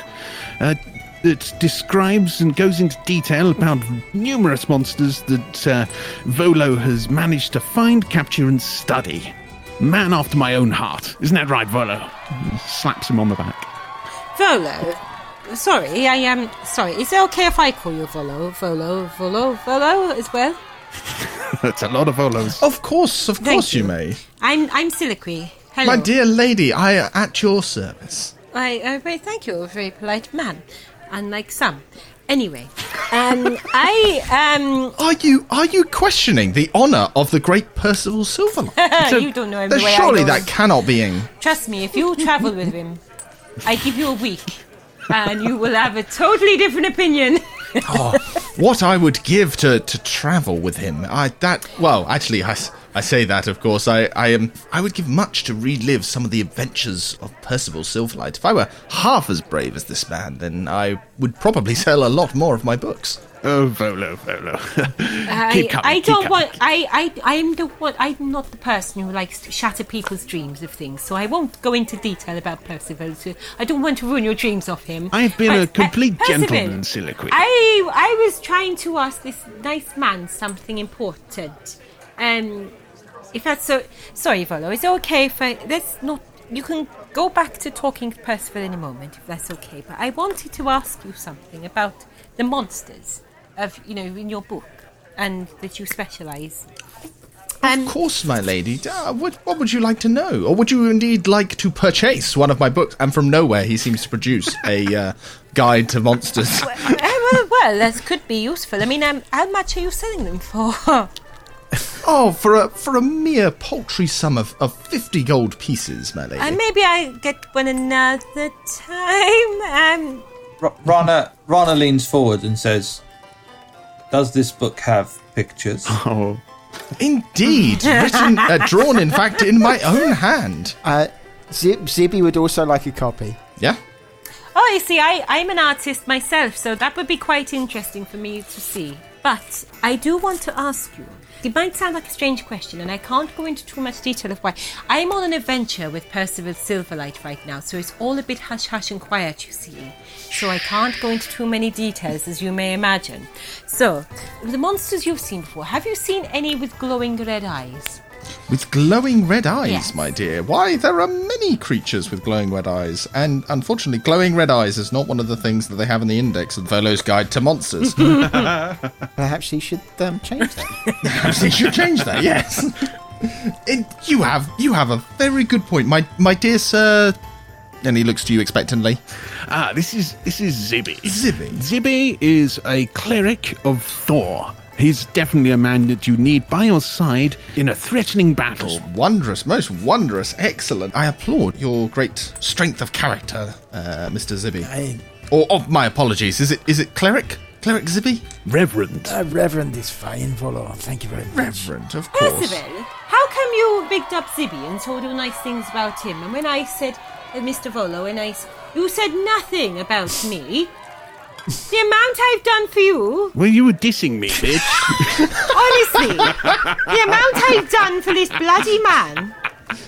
Speaker 1: uh, that describes and goes into detail about numerous monsters that uh, Volo has managed to find, capture, and study. Man after my own heart. Isn't that right, Volo? Slaps him on the back.
Speaker 3: Volo. Sorry, I am. sorry, is it okay if I call you Volo? Volo, Volo, Volo as well?
Speaker 1: That's a lot of Volos.
Speaker 2: Of course, of
Speaker 3: Thank
Speaker 2: course you.
Speaker 3: you.
Speaker 2: may.
Speaker 3: I'm I'm Siliqui. Hello.
Speaker 2: My dear lady, I am at your service.
Speaker 3: I, I very thank you, a very polite man, unlike some. Anyway, um, I um,
Speaker 2: Are you are you questioning the honour of the great Percival Silverlight?
Speaker 3: you don't know him the way
Speaker 2: surely
Speaker 3: I know
Speaker 2: that cannot be in.
Speaker 3: Trust me, if you travel with him, I give you a week, and you will have a totally different opinion.
Speaker 2: what I would give to, to travel with him. I that well, actually, I, s- I say that. Of course, I I am. I would give much to relive some of the adventures of Percival Silverlight. If I were half as brave as this man, then I would probably sell a lot more of my books.
Speaker 1: Oh, Volo, Volo.
Speaker 3: I,
Speaker 1: Keep coming,
Speaker 3: I
Speaker 1: keep
Speaker 3: don't
Speaker 1: coming.
Speaker 3: want. I, I, I'm the one. I'm not the person who likes to shatter people's dreams of things. So I won't go into detail about Percival. So I don't want to ruin your dreams of him.
Speaker 1: I've been
Speaker 3: But,
Speaker 1: a
Speaker 3: uh,
Speaker 1: complete
Speaker 3: Percival,
Speaker 1: gentleman, Siliqui.
Speaker 3: I, I was trying to ask this nice man something important. Um, if that's so. Sorry, Volo. Is it okay if I? Let's not. You can go back to talking to Percival in a moment, if that's okay. But I wanted to ask you something about the monsters of you know in your book, and that you specialise. Um,
Speaker 2: Of course, my lady. Uh, what, what would you like to know? Or would you indeed like to purchase one of my books? And from nowhere, he seems to produce a uh, guide to monsters.
Speaker 3: um, well, well, that could be useful. I mean, um, how much are you selling them for?
Speaker 2: Oh, for a for a mere paltry sum of, of fifty gold pieces, my lady.
Speaker 3: and maybe I get one another time. Um,
Speaker 5: R- Rana Rana leans forward and says, "Does this book have pictures?"
Speaker 1: Oh,
Speaker 2: Indeed, written, uh, drawn, in fact, in my own hand.
Speaker 4: Uh, Zib, Zibby would also like a copy.
Speaker 2: Yeah.
Speaker 3: oh, you see, I, I'm an artist myself, so that would be quite interesting for me to see. But I do want to ask you. It might sound like a strange question, and I can't go into too much detail of why. I'm on an adventure with Percival Silverlight right now, so it's all a bit hush hush and quiet, you see. So I can't go into too many details, as you may imagine. So, the monsters you've seen before, have you seen any with glowing red eyes?
Speaker 2: With glowing red eyes,
Speaker 3: Yes.
Speaker 2: my dear. Why, there are many creatures with glowing red eyes, and unfortunately, glowing red eyes is not one of the things that they have in the index of Volo's Guide to Monsters.
Speaker 4: Perhaps he should um, change that.
Speaker 2: Perhaps they should change that. Yes. It, you have you have a very good point, my my dear sir. And he looks to you expectantly.
Speaker 1: ah, this is this is Zibby.
Speaker 2: Zibby.
Speaker 1: Zibby is a cleric of Thor. He's definitely a man that you need by your side in a threatening battle.
Speaker 2: Wondrous, most wondrous, excellent. I applaud your great strength of character, uh, Mr. Zibby.
Speaker 7: I,
Speaker 2: Or, oh, my apologies. Is it is it cleric? Cleric Zibby?
Speaker 1: Reverend.
Speaker 7: uh, Reverend is fine, Volo. Thank you very much.
Speaker 2: Reverend, of course.
Speaker 3: Percival, how come you bigged up Zibby and told all nice things about him? And when I said, Mr. Volo, and I, s- you said nothing about me. The amount I've done for you,
Speaker 1: Well, you were dissing me, bitch.
Speaker 3: honestly, the amount I've done for this bloody man.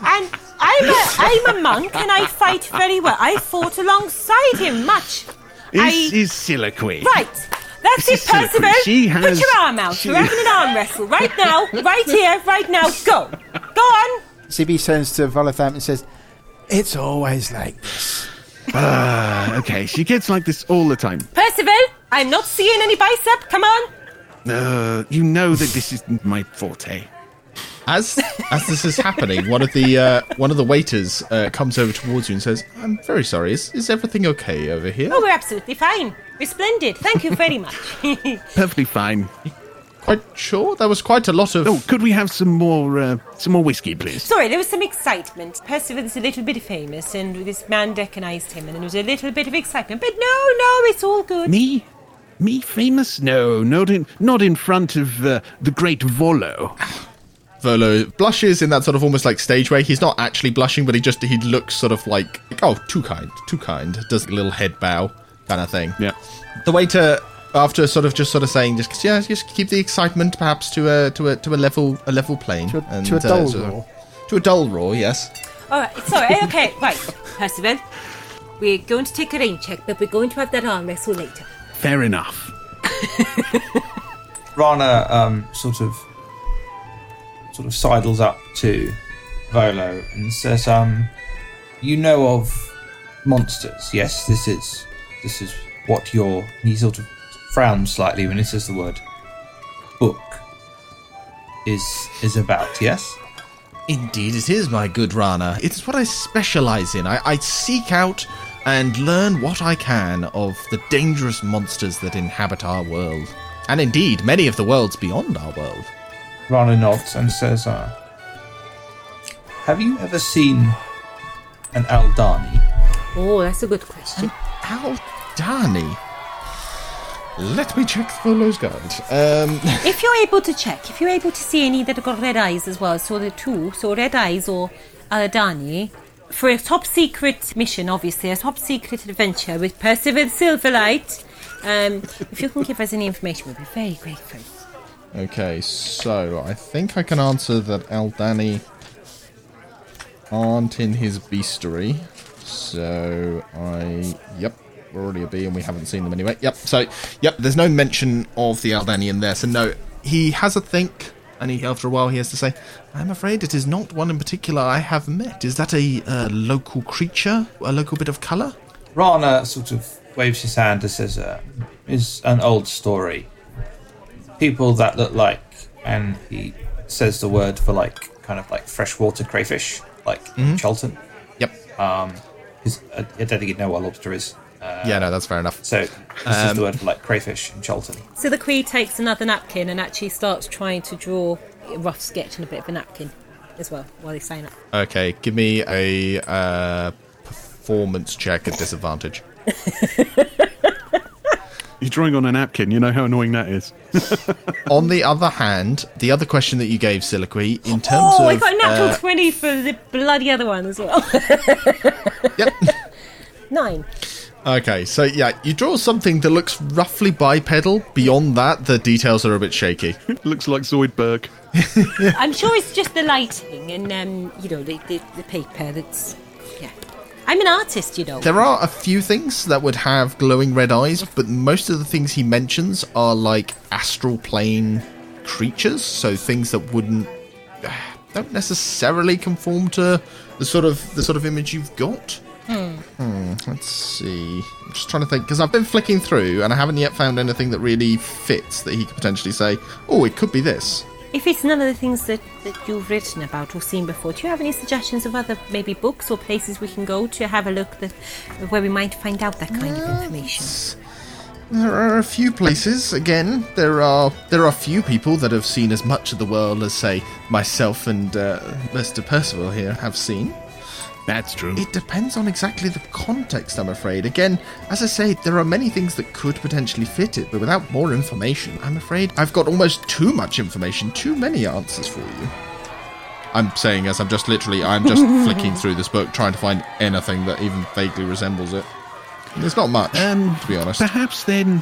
Speaker 3: And I'm a, I'm a monk and I fight very well. I fought alongside him much. I,
Speaker 1: Is is Siliqui.
Speaker 3: right. That's
Speaker 1: This
Speaker 3: it,
Speaker 1: is Siliqui.
Speaker 3: Percival.
Speaker 1: She
Speaker 3: Put
Speaker 1: has-
Speaker 3: your arm out.
Speaker 1: she-
Speaker 3: We're having an arm wrestle right now, right here, right now. Go. Go on.
Speaker 4: CB turns to Volothamp and says,
Speaker 7: It's always like this.
Speaker 1: Ah, okay, she gets like this all the time.
Speaker 3: Percival, I'm not seeing any bicep. Come on.
Speaker 1: Uh, you know that this isn't my forte.
Speaker 2: As as this is happening, one of the uh, one of the waiters uh, comes over towards you and says, "I'm very sorry. Is is everything okay over here?"
Speaker 3: Oh, we're absolutely fine. We're splendid. Thank you very much.
Speaker 1: Perfectly fine.
Speaker 2: Quite sure. There was quite a lot of.
Speaker 1: Oh, could we have some more uh, some more whiskey, please?
Speaker 3: Sorry, there was some excitement. Percival is a little bit famous, and this man recognized him, and there was a little bit of excitement. But no, no, it's all good.
Speaker 1: Me? Me famous? No, not in not in front of uh, the great Volo.
Speaker 2: Volo blushes in that sort of almost like stage way. He's not actually blushing, but he just he looks sort of like, oh, too kind, too kind. Does a little head bow kind of thing.
Speaker 1: Yeah.
Speaker 2: The waiter, after sort of just sort of saying, just yeah, just keep the excitement perhaps to a to a to a level a level plane
Speaker 4: To a- to a dull roar.
Speaker 2: To a dull roar, yes.
Speaker 3: All right, sorry. Okay, right, Percival. We're going to take a rain check, but we're going to have that arm wrestle later.
Speaker 1: Fair enough.
Speaker 5: Rana um, sort of sort of sidles up to Volo and says, um, "You know of monsters? Yes, this is this is what your." He sort of frowns slightly when he says the word "book" is is about. Yes.
Speaker 2: Indeed, it is, my good Rana. It's what I specialize in. I, I seek out and learn what I can of the dangerous monsters that inhabit our world. And indeed, many of the worlds beyond our world.
Speaker 5: Rana nods and says, uh, "Have you ever seen an Aldani?"
Speaker 3: Oh, that's a good question.
Speaker 2: Aldani. Let me check Volo's guide. Um,
Speaker 3: If you're able to check, if you're able to see any that have got red eyes as well, so the two, so red eyes or Aldani, for a top secret mission, obviously, a top secret adventure with Percival Silverlight, um, if you can give us any information, we'd be very grateful.
Speaker 2: okay, so I think I can answer that Aldani aren't in his bestiary. So I. Yep. We're already a B and we haven't seen them anyway. Yep. So, yep. There's no mention of the Aldani in there. So no, he has a think, and he after a while he has to say, "I'm afraid it is not one in particular I have met. Is that a uh, local creature, a local bit of colour?"
Speaker 5: Rana sort of waves his hand and says, uh, "Is an old story. People that look like," and he says the word for like kind of like freshwater crayfish, like Chultan.
Speaker 2: Yep.
Speaker 5: Um, I, I don't think you know what a lobster is.
Speaker 2: Yeah, no, that's fair enough.
Speaker 5: So this is the word for like crayfish in Chultan.
Speaker 3: So the queen takes another napkin and actually starts trying to draw a rough sketch on a bit of a napkin as well while he's saying it.
Speaker 2: Okay, give me a uh, performance check at disadvantage.
Speaker 1: You're drawing on a napkin. You know how annoying that is.
Speaker 2: On the other hand, the other question that you gave Siliqui, in terms
Speaker 3: Oh,
Speaker 2: of
Speaker 3: I got a natural
Speaker 2: uh,
Speaker 3: 20 for the bloody other one as well.
Speaker 2: yep.
Speaker 3: Nine.
Speaker 2: Okay, so yeah, you draw something that looks roughly bipedal. Beyond that, the details are a bit shaky.
Speaker 1: Looks like Zoidberg.
Speaker 3: I'm sure it's just the lighting and, um, you know, the, the, the paper that's. Yeah. I'm an artist, you know.
Speaker 2: There are a few things that would have glowing red eyes, but most of the things he mentions are like astral plane creatures, so things that wouldn't don't necessarily conform to the sort of the sort of image you've got. Hmm, let's see. I'm just trying to think because I've been flicking through and I haven't yet found anything that really fits that he could potentially say. Oh, it could be this.
Speaker 3: If it's none of the things that, that you've written about or seen before, do you have any suggestions of other maybe books or places we can go to have a look that where we might find out that kind of information?
Speaker 2: There are a few places. Again, there are there are few people that have seen as much of the world as, say, myself and uh, Mr. Percival here have seen.
Speaker 1: That's true.
Speaker 2: It depends on exactly the context, I'm afraid. Again, as I say, there are many things that could potentially fit it, but without more information, I'm afraid I've got almost too much information, too many answers for you. I'm saying as I'm just literally, I'm just flicking through this book trying to find anything that even vaguely resembles it. There's not much,
Speaker 1: Um,
Speaker 2: to be honest.
Speaker 1: Perhaps then,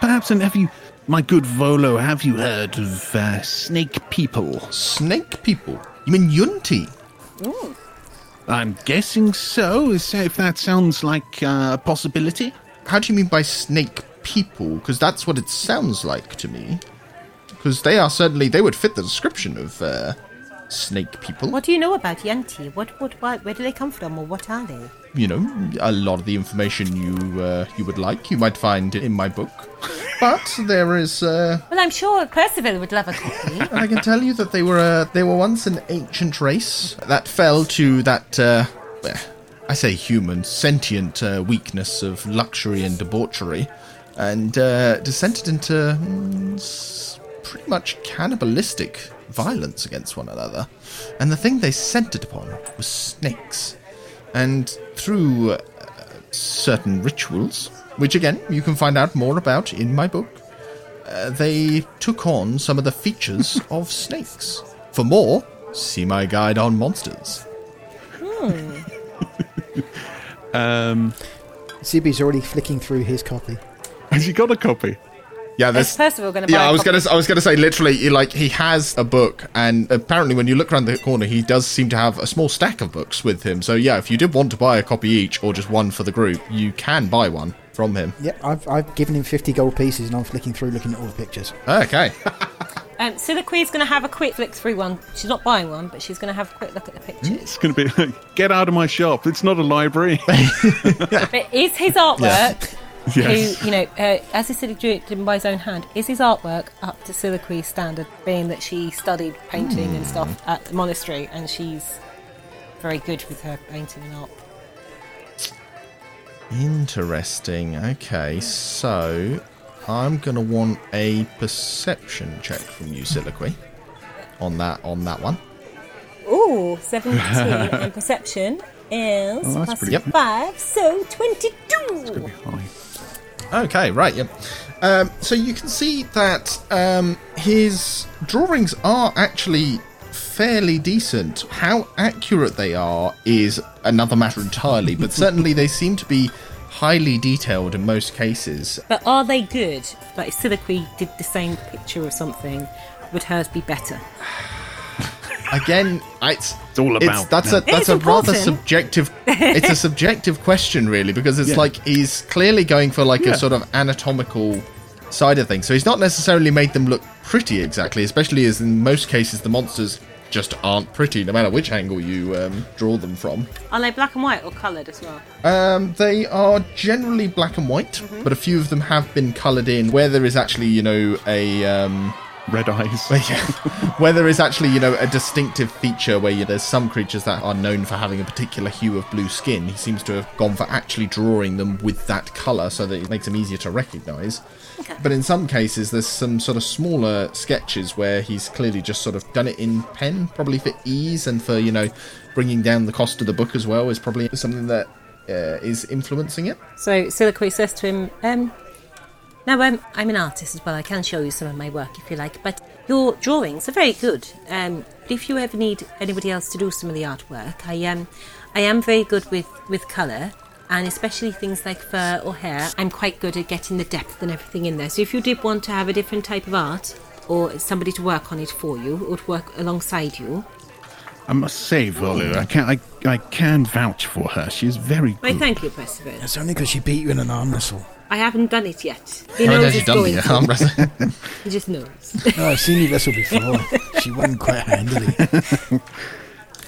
Speaker 1: perhaps then, have you, my good Volo, have you heard of uh, snake people?
Speaker 2: Snake people? You mean Yuan-ti?
Speaker 1: I'm guessing so. So If that sounds like uh, a possibility.
Speaker 2: How do you mean by snake people? Because that's what it sounds like to me. Because they are certainly, they would fit the description of uh, snake people.
Speaker 3: What do you know about Yuan-ti? What, what, what, where do they come from, or what are they?
Speaker 2: You know, a lot of the information you uh, you would like, you might find in my book. But there is, uh,
Speaker 3: Well, I'm sure Percival would love a copy.
Speaker 2: I can tell you that they were uh, they were once an ancient race that fell to that. Uh, I say human, sentient uh, weakness of luxury and debauchery, and uh, descended into mm, pretty much cannibalistic violence against one another. And the thing they centered upon was snakes. And through uh, certain rituals, which again you can find out more about in my book, uh, they took on some of the features of snakes. For more, see my guide on monsters. Hmm.
Speaker 1: Um,
Speaker 4: CB's already flicking through his copy.
Speaker 1: has he got a copy?
Speaker 2: Yeah, this,
Speaker 3: Is
Speaker 2: this.
Speaker 3: Percival going to buy
Speaker 2: Yeah,
Speaker 3: a
Speaker 2: I was gonna. I was gonna say literally, he, like he has a book, and apparently, when you look around the corner, he does seem to have a small stack of books with him. So yeah, if you did want to buy a copy each, or just one for the group, you can buy one from him.
Speaker 4: Yep, I've, I've given him 50 gold pieces and I'm flicking through looking at all the pictures.
Speaker 2: Okay.
Speaker 3: Um, so the queen's going to have a quick flick through one. She's not buying one, but she's going to have a quick look at the pictures.
Speaker 1: It's going to be get out of my shop. It's not a library.
Speaker 3: But is his artwork,
Speaker 1: Yes.
Speaker 3: who, you know, uh, as he said, he drew it by his own hand, is his artwork up to Siliqui's standard, being that she studied painting and stuff at the monastery and she's very good with her painting and art?
Speaker 2: Interesting. Okay, so I'm gonna want a perception check from you, Siliqui, on that on that one.
Speaker 3: Ooh, 17 and perception is
Speaker 1: Oh, that's
Speaker 3: plus
Speaker 1: pretty good.
Speaker 3: 5, so 22.
Speaker 2: Okay, right, yep. Um, so you can see that um, his drawings are actually fairly decent. How accurate they are is another matter entirely, but certainly they seem to be highly detailed in most cases.
Speaker 3: But are they good? Like if Siliqui did the same picture or something, would hers be better?
Speaker 2: Again, it's
Speaker 1: It's all
Speaker 2: it's,
Speaker 1: about
Speaker 2: that's a
Speaker 1: them.
Speaker 2: that's
Speaker 3: It's
Speaker 2: a rather subjective it's a subjective question really because it's
Speaker 1: Yeah.
Speaker 2: like he's clearly going for like
Speaker 1: Yeah.
Speaker 2: a sort of anatomical side of things so he's not necessarily made them look pretty exactly especially as in most cases the monsters just aren't pretty no matter which angle you um, draw them from
Speaker 3: Are they black and white or coloured as well?
Speaker 2: um, they are generally black and white, but a few of them have been coloured in where there is actually, you know, a um,
Speaker 1: red eyes.
Speaker 2: But yeah, where there is actually, you know, a distinctive feature where you, there's some creatures that are known for having a particular hue of blue skin. He seems to have gone for actually drawing them with that colour so that it makes them easier to recognise. But in some cases, there's some sort of smaller sketches where he's clearly just sort of done it in pen, probably for ease and for, you know, bringing down the cost of the book as well, is probably something that uh, is influencing it.
Speaker 3: So Siliqui says to him, um, Now, um, I'm an artist as well. I can show you some of my work if you like, but your drawings are very good. Um, but if you ever need anybody else to do some of the artwork, I um, I am very good with, with colour, and especially things like fur or hair. I'm quite good at getting the depth and everything in there. So if you did want to have a different type of art, or somebody to work on it for you, or to work alongside you,
Speaker 1: I must say, Volo, I can I, I can vouch for her. She's very
Speaker 3: why thank you, Percival.
Speaker 7: It's only because she beat you in an arm wrestle.
Speaker 3: I haven't done it yet. He
Speaker 2: How
Speaker 3: knows
Speaker 2: has
Speaker 3: it's
Speaker 2: done
Speaker 3: going
Speaker 2: the
Speaker 3: to.
Speaker 2: arm wrestling?
Speaker 3: He just knows.
Speaker 7: No, I've seen you wrestle before. she won quite handily.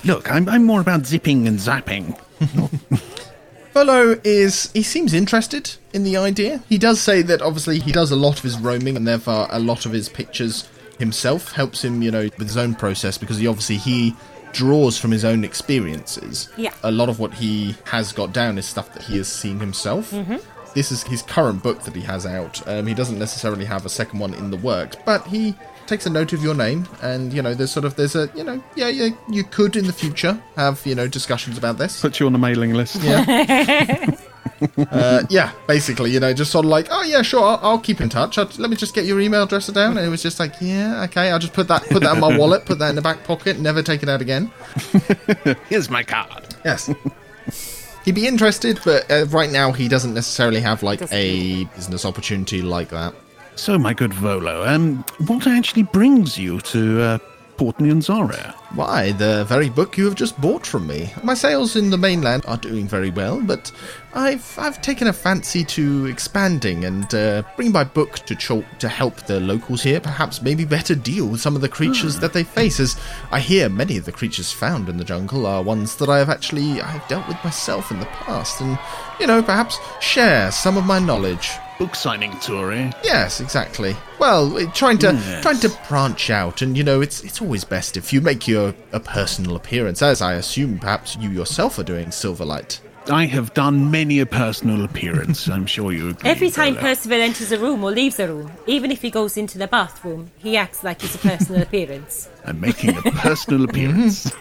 Speaker 1: Look, I'm, I'm more about zipping and zapping.
Speaker 2: Volo is he seems interested in the idea. He does say that obviously he does a lot of his roaming and therefore a lot of his pictures himself helps him, you know, with his own process because he obviously he draws from his own experiences.
Speaker 3: Yeah.
Speaker 2: A lot of what he has got down is stuff that he has seen himself. Mm-hmm. This is his current book that he has out. Um, he doesn't necessarily have a second one in the works, but he takes a note of your name and you know there's sort of there's a you know yeah yeah you could in the future have you know discussions about this
Speaker 1: Put you on the mailing list.
Speaker 2: yeah. uh, yeah, basically, you know, just sort of like, oh yeah, sure, I'll, I'll keep in touch. I'll, let me just get your email address down. And it was just like, yeah, okay, I'll just put that put that in my wallet, put that in the back pocket, never take it out again.
Speaker 1: Here's my card.
Speaker 2: Yes. He'd be interested, but uh, right now he doesn't necessarily have like
Speaker 3: Doesn't
Speaker 2: a business opportunity like that.
Speaker 1: So, my good Volo, um, what actually brings you to uh, Port Nyanzaru?
Speaker 2: Why, the very book you have just bought from me. My sales in the mainland are doing very well, but I've I've taken a fancy to expanding and uh, bring my book to Chult to help the locals here. Perhaps maybe better deal with some of the creatures that they face. As I hear many of the creatures found in the jungle are ones that I have actually I have dealt with myself in the past, and you know perhaps share some of my knowledge.
Speaker 1: Book signing tour, eh?
Speaker 2: Yes, exactly. Well, eh, trying to
Speaker 1: Yes.
Speaker 2: trying to branch out, and you know, it's it's always best if you make your a personal appearance, as I assume perhaps you yourself are doing, Silverlight.
Speaker 1: I have done many a personal appearance, I'm sure you agree.
Speaker 3: Every time
Speaker 1: Volo.
Speaker 3: Percival enters a room or leaves a room, even if he goes into the bathroom, he acts like it's a personal appearance.
Speaker 1: I'm making a personal appearance.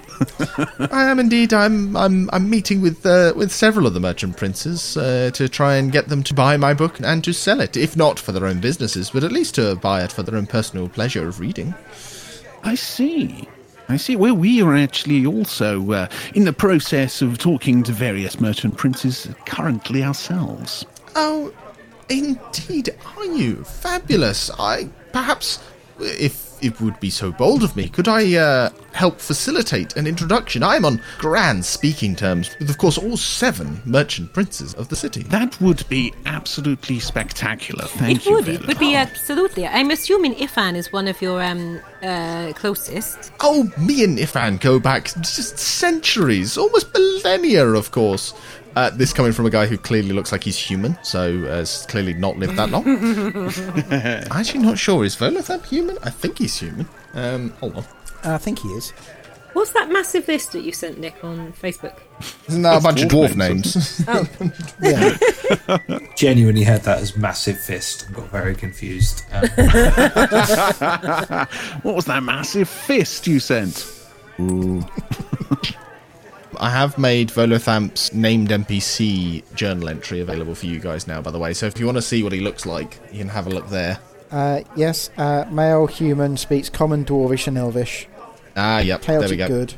Speaker 2: I am indeed. I'm I'm I'm meeting with uh, with several of the merchant princes uh, to try and get them to buy my book and to sell it, if not for their own businesses, but at least to buy it for their own personal pleasure of reading.
Speaker 1: I see. I see. Well, we are actually also uh, in the process of talking to various merchant princes currently ourselves.
Speaker 2: Oh, indeed, are you? Fabulous. I perhaps, if it would be so bold of me, could I uh, help facilitate an introduction? I am on grand speaking terms with, of course, all seven merchant princes of the city.
Speaker 1: That would be absolutely spectacular. Thank
Speaker 3: it
Speaker 1: you,
Speaker 3: would.
Speaker 1: Volo.
Speaker 3: It would be absolutely. I'm assuming Ifan is one of your um uh closest.
Speaker 2: Oh, me and Ifan go back just centuries, almost millennia, of course. Uh, this coming from a guy who clearly looks like he's human, so uh, has clearly not lived that long. I'm actually not sure. Is Volothamp human? I think he's human. Um, hold on.
Speaker 4: I think he is.
Speaker 3: What's that massive list that you sent Nick on Facebook?
Speaker 2: Isn't that a bunch of
Speaker 1: dwarf
Speaker 2: dwarf names?
Speaker 3: Oh,
Speaker 4: Yeah.
Speaker 5: Genuinely had that as massive fist and got very confused. Um,
Speaker 1: What was that massive fist you sent?
Speaker 2: I have made Volothamp's named NPC journal entry available for you guys now, by the way. So if you want to see what he looks like, you can have a look there.
Speaker 4: Uh, yes, uh, male human speaks common, dwarvish, and elvish.
Speaker 2: Ah, yep. There we
Speaker 4: Chaotic
Speaker 2: go.
Speaker 4: good.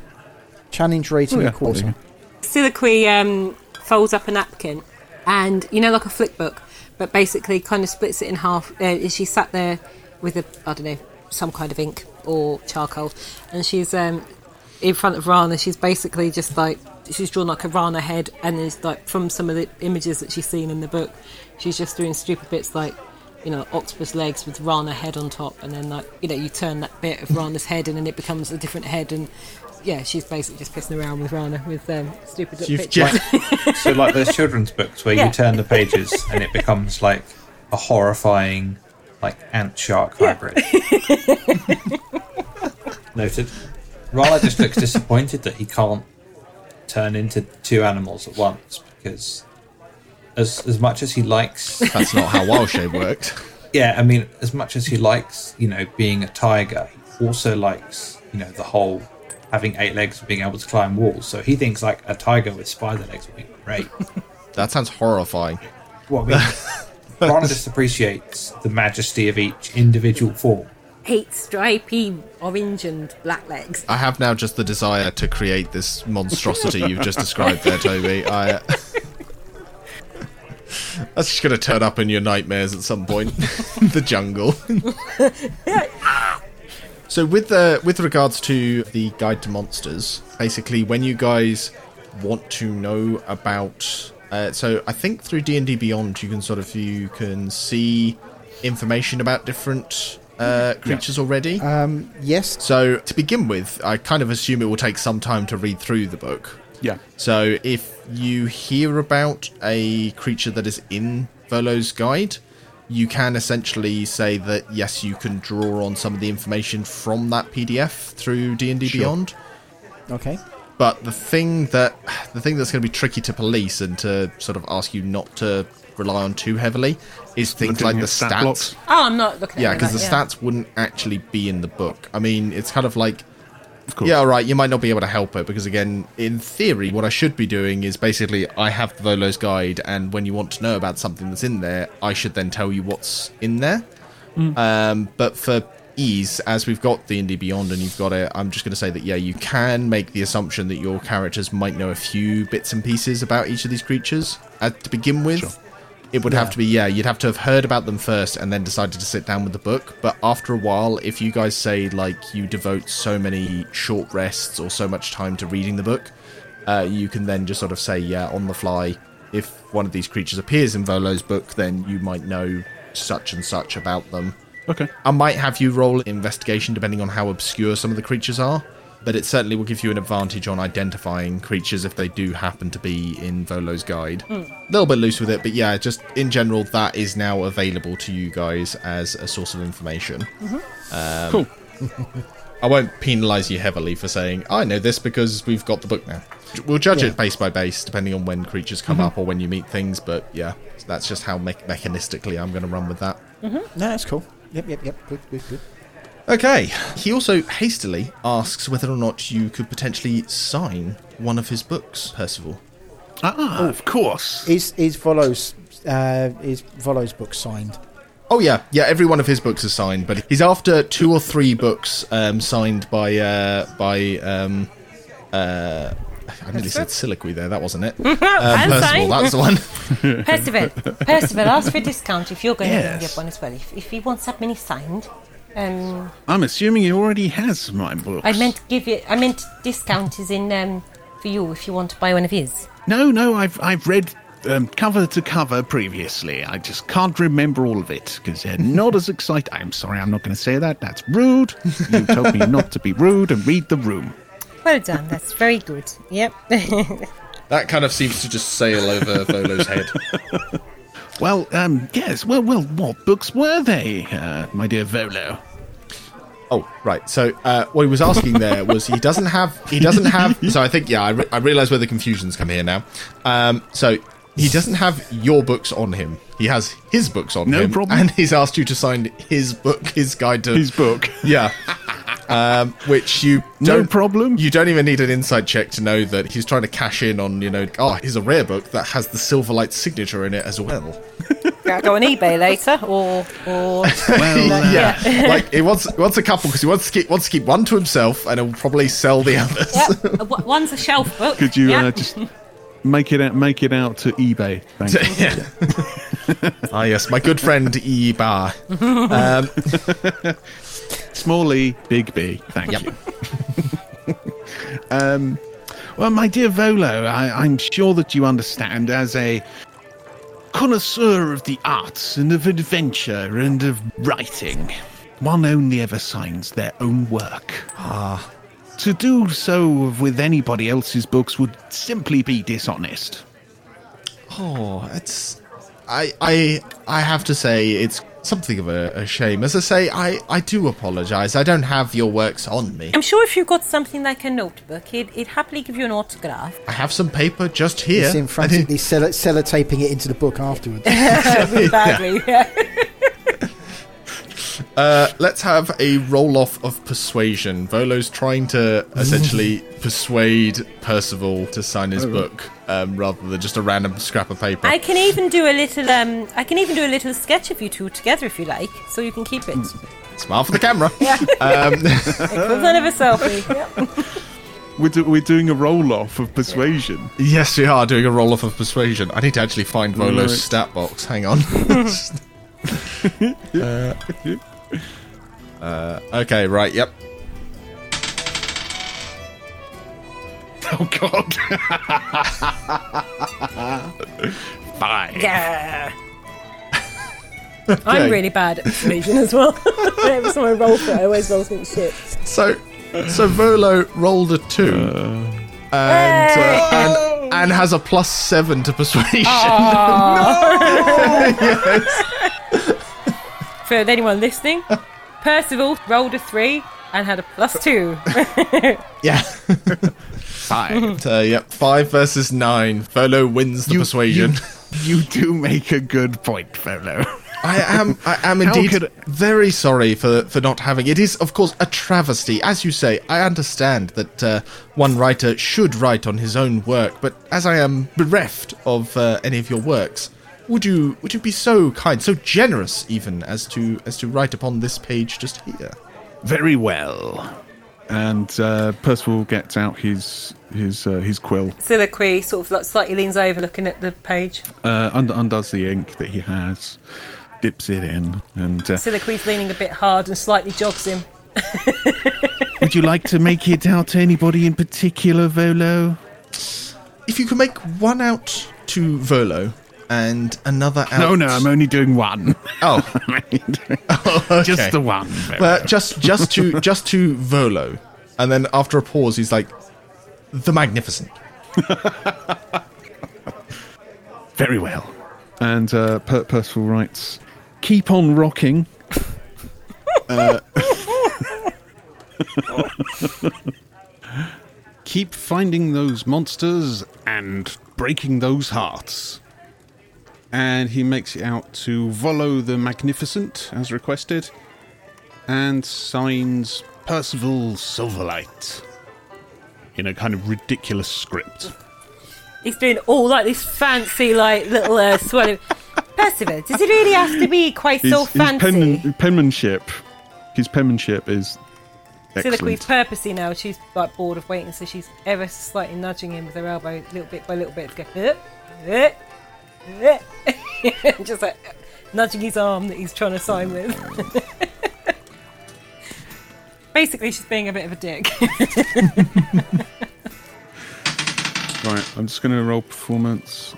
Speaker 4: Challenge rating
Speaker 1: Oh, yeah.
Speaker 4: a quarter.
Speaker 3: Siliqui um, folds up a napkin and, you know, like a flick book, but basically kind of splits it in half. Uh, she sat there with a, I don't know, some kind of ink or charcoal, and she's um, in front of Rana. She's basically just like, she's drawn like a Rana head, and there's like, from some of the images that she's seen in the book, she's just doing stupid bits like, you know, octopus legs with Rana head on top, and then like, you know, you turn that bit of Rana's head, and then it becomes a different head, and yeah, she's basically just pissing around with Rana with um, stupid little
Speaker 2: You've
Speaker 3: pictures.
Speaker 2: just,
Speaker 5: so, like those children's books where
Speaker 3: Yeah.
Speaker 5: you turn the pages and it becomes like a horrifying, like ant shark hybrid. Noted. Rala just looks disappointed that he can't turn into two animals at once because, as as much as he likes,
Speaker 2: That's not how Wild Shape worked.
Speaker 5: yeah, I mean, as much as he likes, you know, being a tiger, he also likes, you know, the whole having eight legs and being able to climb walls. So he thinks like a tiger with spider legs would be great.
Speaker 2: That sounds horrifying.
Speaker 4: Well, I mean,
Speaker 5: Rana just appreciates the majesty of each individual form.
Speaker 6: Eight stripy orange and black legs.
Speaker 2: I have now just the desire to create this monstrosity you've just described there, Toby. I. uh, That's just going to turn up in your nightmares at some point. the jungle. so, with the with regards to the guide to monsters, basically, when you guys want to know about, uh, so I think through D and D Beyond, you can sort of you can see information about different uh, creatures already.
Speaker 4: um, yes.
Speaker 2: So, to begin with, I kind of assume it will take some time to read through the book.
Speaker 1: Yeah.
Speaker 2: So, if you hear about a creature that is in Volo's guide, you can essentially say that yes, you can draw on some of the information from that PDF through D and D Beyond.
Speaker 4: Okay.
Speaker 2: But the thing that the thing that's going to be tricky to police and to sort of ask you not to rely on too heavily is things
Speaker 1: Looking
Speaker 2: like the
Speaker 1: stat
Speaker 2: stats.
Speaker 1: blocks.
Speaker 6: Oh, I'm not looking
Speaker 2: Yeah,
Speaker 6: at it Yeah,
Speaker 2: because the
Speaker 6: like that.
Speaker 2: stats wouldn't actually be in the book. I mean, it's kind of like
Speaker 1: Of
Speaker 2: yeah, all right. You might not be able to help it because, again, in theory, what I should be doing is basically I have the Volo's guide, and when you want to know about something that's in there, I should then tell you what's in there. Um, but for ease, as we've got the Indie Beyond and you've got it, I'm just going to say that yeah, you can make the assumption that your characters might know a few bits and pieces about each of these creatures uh, to begin with. It would have to be yeah, you'd have to have heard about them first and then decided to sit down with the book. But after a while, if you guys say like you devote so many short rests or so much time to reading the book, uh, you can then just sort of say yeah on the fly. If one of these creatures appears in Volo's book, then you might know such and such about them.
Speaker 1: Okay.
Speaker 2: I might have you roll investigation depending on how obscure some of the creatures are, but it certainly will give you an advantage on identifying creatures if they do happen to be in Volo's guide. Hmm. A little bit loose with it, but yeah, just in general, that is now available to you guys as a source of information. Mm-hmm. Um,
Speaker 1: Cool.
Speaker 2: I won't penalise you heavily for saying, I know this because we've got the book now. We'll judge
Speaker 4: Yeah.
Speaker 2: it base by base, depending on when creatures come mm-hmm. up or when you meet things, but yeah, that's just how me- mechanistically I'm going to run with that. Mm-hmm.
Speaker 4: No, that's cool. Yep, yep, yep. Good, good, good.
Speaker 2: Okay. He also hastily asks whether or not you could potentially sign one of his books, Percival.
Speaker 1: Ah, of course.
Speaker 4: Is is Volo's uh, is Volo's book signed?
Speaker 2: Oh yeah, yeah. Every one of his books is signed, but he's after two or three books um, signed by uh, by. Um, uh, I nearly said Siliqui there. That wasn't it.
Speaker 3: I'll
Speaker 2: Percival,
Speaker 3: sign.
Speaker 2: that's the one.
Speaker 3: Percival, Percival, ask for a discount if you're going
Speaker 1: Yes.
Speaker 3: to get one as well. If, if he wants that many signed, um,
Speaker 1: I'm assuming he already has my books.
Speaker 3: I meant give you. I meant discount is in um, for you if you want to buy one of his.
Speaker 1: No, no, I've I've read um, cover to cover previously. I just can't remember all of it because they're not as exciting. I'm sorry, I'm not going to say that. That's rude. You told me not to be rude and read the room.
Speaker 3: Well done. That's very good. Yep.
Speaker 2: That kind of seems to just sail over Volo's head.
Speaker 1: Well, um, yes. Well, well, what books were they, uh, my dear Volo?
Speaker 2: Oh, right. So uh, what he was asking there was he doesn't have he doesn't have. So I think yeah, I, re- I realise where the confusions come here now. Um, so he doesn't have your books on him. He has his books on
Speaker 1: No
Speaker 2: him,
Speaker 1: problem.
Speaker 2: and he's asked you to sign his book, his guide to
Speaker 1: His book.
Speaker 2: Yeah. Um, which you
Speaker 1: No
Speaker 2: don't
Speaker 1: problem.
Speaker 2: You don't even need an Insight check to know that he's trying to cash in on you know. Oh, here's a rare book that has the Silverlight signature in it as well.
Speaker 3: Gotta go on eBay later, or or
Speaker 1: Well, uh,
Speaker 2: Yeah, like he wants he wants a couple because he wants to keep wants to keep one to himself, and he'll probably sell the others.
Speaker 3: Yep. Uh, One's a shelf book.
Speaker 1: could you
Speaker 3: Yep.
Speaker 1: uh, just make it out, make it out to eBay? Thank you.
Speaker 2: yeah. ah, yes, my good friend E Bar. Um,
Speaker 1: Small E, big B. Thank
Speaker 2: Yep.
Speaker 1: you. um, well, my dear Volo, I, I'm sure that you understand as a connoisseur of the arts and of adventure and of writing, one only ever signs their own work. Ah. To do so with anybody else's books would simply be dishonest.
Speaker 2: oh, it's I I I have to say it's something of a, a shame. As I say, I, I do apologise. I don't have your works on me.
Speaker 3: I'm sure if you've got something like a notebook, he'd, he'd happily give you an autograph.
Speaker 2: I have some paper just here.
Speaker 4: He's in frantically cello- sellotaping it into the book afterwards.
Speaker 3: Really badly, yeah.
Speaker 2: Uh, let's have a roll off of persuasion. Volo's trying to essentially persuade Percival to sign his book um, rather than just a random scrap of paper.
Speaker 3: I can even do a little. Um, I can even do a little sketch of you two together if you like, so you can keep it.
Speaker 2: Smile for the camera.
Speaker 3: Yeah, equivalent of a selfie. Yep.
Speaker 1: We're, do- we're doing a roll off of persuasion.
Speaker 2: yes, we are doing a roll off of persuasion. I need to actually find Volo's
Speaker 1: Right.
Speaker 2: stat box. Hang on. uh, uh, okay, right, yep.
Speaker 1: Oh, God. Five.
Speaker 3: Yeah. I'm really bad at persuasion as well. Every time I roll for it, I always roll something shit.
Speaker 2: So, so Volo rolled a two, and, uh, and and has a plus seven to persuasion.
Speaker 3: For anyone listening, Percival rolled a three and had a plus two.
Speaker 2: Yeah. Five. uh, yep. Five versus nine. Volo wins the persuasion.
Speaker 1: You do make a good point, fellow.
Speaker 2: I am. I am indeed
Speaker 1: could-
Speaker 2: very sorry for for not having. It is, of course, a travesty. As you say, I understand that uh, one writer should write on his own work, but as I am bereft of uh, any of your works, would you would you be so kind, so generous, even as to as to write upon this page just here?
Speaker 1: Very well. And uh, Percival gets out his his uh, his quill,
Speaker 3: Soliloquy sort of like slightly leans over looking at the page.
Speaker 1: uh, und- undoes the ink that he has, dips it in, and uh,
Speaker 3: Soliloquy's leaning a bit hard and slightly jogs him.
Speaker 1: would you like to make it out to anybody in particular, Volo?
Speaker 2: If you could make one out to Volo and another out.
Speaker 1: No, no, I'm only doing one.
Speaker 2: Oh,
Speaker 1: Just
Speaker 2: okay.
Speaker 1: the one.
Speaker 2: Well, just just to just to Volo, and then after a pause, he's like, "The Magnificent."
Speaker 1: Very well. And uh, per- Percival writes, "Keep on rocking." Uh, keep finding those monsters and breaking those hearts. And he makes it out to Volo the Magnificent, as requested, and signs Percival Silverlight in a kind of ridiculous script.
Speaker 3: He's doing all like this fancy, like little uh, swelling. Percival, does it really have to be quite so
Speaker 1: his, his
Speaker 3: fancy?
Speaker 1: penman, penmanship, his penmanship is excellent.
Speaker 3: purposely now, she's like bored of waiting, so she's ever slightly nudging him with her elbow, little bit by little bit, to go, "Uh, uh, uh," just like nudging his arm that he's trying to sign with. Basically, she's being a bit of a dick.
Speaker 1: Right, I'm just going to roll performance.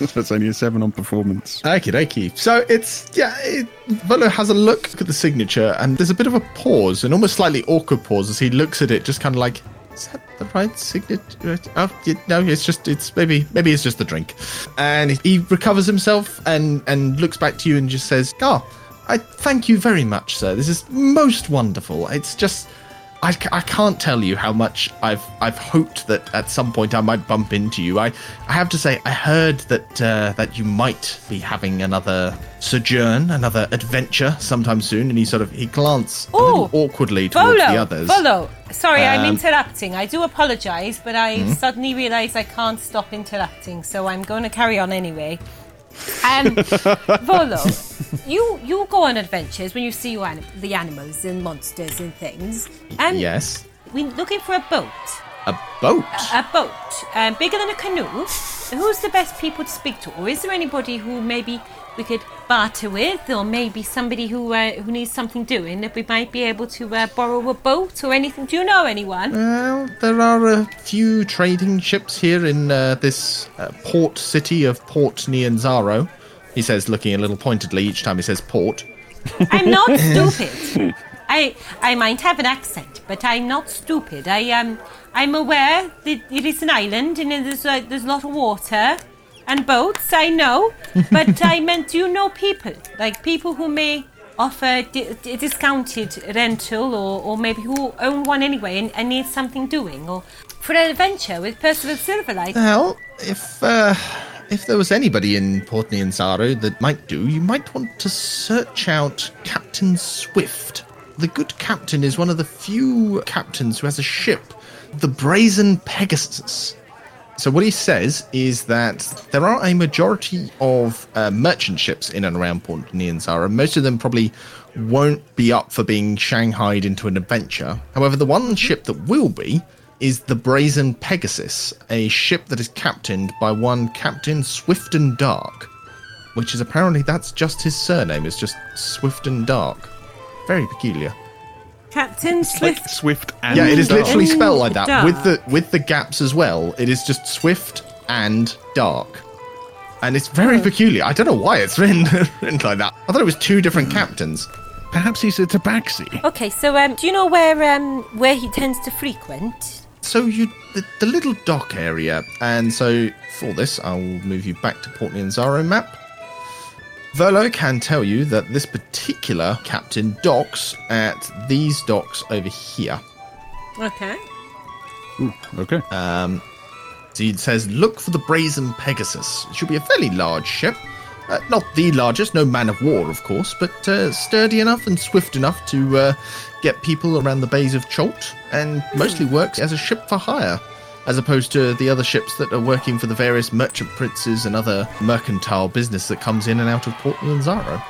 Speaker 1: That's only a seven on performance.
Speaker 2: Okie dokie. So it's yeah. It, Volo has a look at the signature, and there's a bit of a pause, an almost slightly awkward pause as he looks at it, just kind of like, "Is that the right signature?" Oh, no, it's just it's maybe maybe it's just the drink. And he recovers himself and and looks back to you and just says, "Oh, I thank you very much, sir. This is most wonderful. It's just." I, I can't tell you how much I've I've hoped that at some point I might bump into you. I, I have to say I heard that uh, that you might be having another sojourn, another adventure sometime soon. And he sort of he glanced a little
Speaker 3: Oh,
Speaker 2: awkwardly towards the
Speaker 3: Volo,
Speaker 2: others.
Speaker 3: Volo. Sorry, I'm
Speaker 2: Um,
Speaker 3: interrupting. I do apologise, but I
Speaker 2: Hmm?
Speaker 3: suddenly realised I can't stop interrupting, so I'm going to carry on anyway. Um, Volo, you you go on adventures when you see your anim- the animals and monsters and things. Um,
Speaker 2: yes,
Speaker 3: We're looking for a boat.
Speaker 2: a boat.
Speaker 3: A boat, um, bigger than a canoe. Who's the best people to speak to, or is there anybody who maybe we could barter with, or maybe somebody who uh, who needs something doing that we might be able to uh, borrow a boat or anything? Do you know anyone?
Speaker 2: Well, there are a few trading ships here in uh, this uh, port city of Port Nyanzaru. He says, looking a little pointedly each time he says port.
Speaker 3: I'm not stupid. I I might have an accent, but I'm not stupid. I um I'm aware that it is an island and there's uh, there's a lot of water. And boats, I know, but I meant do you know people? Like people who may offer di- di- discounted rental or, or maybe who own one anyway and, and need something doing or for an adventure with Percival Silverlight.
Speaker 2: Well, if uh, if there was anybody in Portney and Nianzaro that might do, you might want to search out Captain Swift. The good captain is one of the few captains who has a ship, the Brazen Pegasus. So what he says is that there are a majority of uh, merchant ships in and around Port Nyanzaru. Most of them probably won't be up for being shanghaied into an adventure. However, the one ship that will be is the Brazen Pegasus, a ship that is captained by one Captain Swift and Dark, which is apparently that's just his surname. It's just Swift and Dark. Very peculiar.
Speaker 6: Captain
Speaker 1: Like
Speaker 6: Swift.
Speaker 1: Swift and
Speaker 2: Yeah, it is
Speaker 1: Dark.
Speaker 2: literally spelled like that
Speaker 6: Dark.
Speaker 2: with the with the gaps as well. It is just Swift and Dark. And it's very peculiar. I don't know why it's written, written like that. I thought it was two different captains.
Speaker 1: Perhaps he's a tabaxi.
Speaker 3: Okay, so um, do you know where um, where he tends to frequent?
Speaker 2: So you the, the little dock area, and so for this, I'll move you back to Port Nyanzaru map. Volo can tell you that this particular captain docks at these docks over here.
Speaker 6: Okay.
Speaker 1: Okay.
Speaker 2: So it says, look for the Brazen Pegasus. It should be a fairly large ship. Uh, not the largest, no man of war, of course, but uh, sturdy enough and swift enough to uh, get people around the bays of Chult, and mostly works as a ship for hire, as opposed to the other ships that are working for the various merchant princes and other mercantile business that comes in and out of Port Nyanzaru.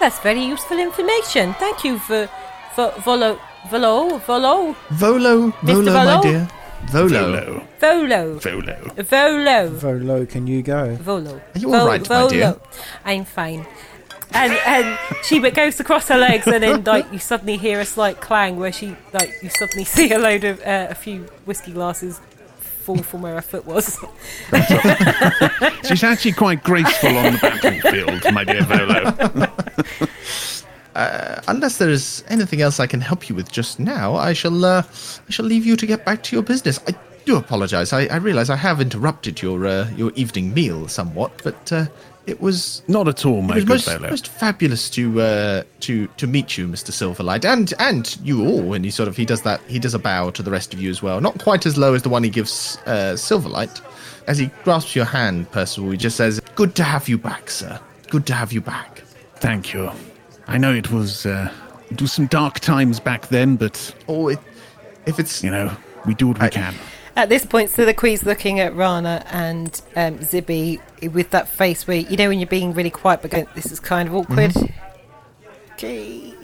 Speaker 3: That's very useful information. Thank you for for Volo Volo Volo
Speaker 2: Volo, Volo, my
Speaker 3: Volo?
Speaker 2: dear. Volo.
Speaker 1: Volo.
Speaker 3: Volo
Speaker 1: Volo.
Speaker 3: Volo
Speaker 4: Very can you go?
Speaker 3: Volo.
Speaker 2: Are you all right, my dear?
Speaker 3: I'm fine. And and she goes to cross her legs, and then like you suddenly hear a slight clang where she like you suddenly see a load of uh, a few whiskey glasses fall from where her foot was.
Speaker 1: She's actually quite graceful on the battlefield, my dear Volo.
Speaker 2: Unless there is anything else I can help you with just now, I shall uh, I shall leave you to get back to your business. I do apologise. I, I realise I have interrupted your uh, your evening meal somewhat, but uh, it was
Speaker 1: Not at all,
Speaker 2: it was most, most fabulous to uh, to to meet you, Mister Silverlight, and and you all. And he sort of he does that he does a bow to the rest of you as well, not quite as low as the one he gives uh, Silverlight. As he grasps your hand, Percival, he just says, "Good to have you back, sir. Good to have you back."
Speaker 1: Thank you. I know it was uh, it was some dark times back then, but
Speaker 2: Oh, it, if it's
Speaker 1: you know we do what we
Speaker 2: I-
Speaker 1: can.
Speaker 3: At this point, Soliloquy's looking at Rana and um, Zibby with that face where you know when you're being really quiet, but going, "This is kind of awkward." Okay.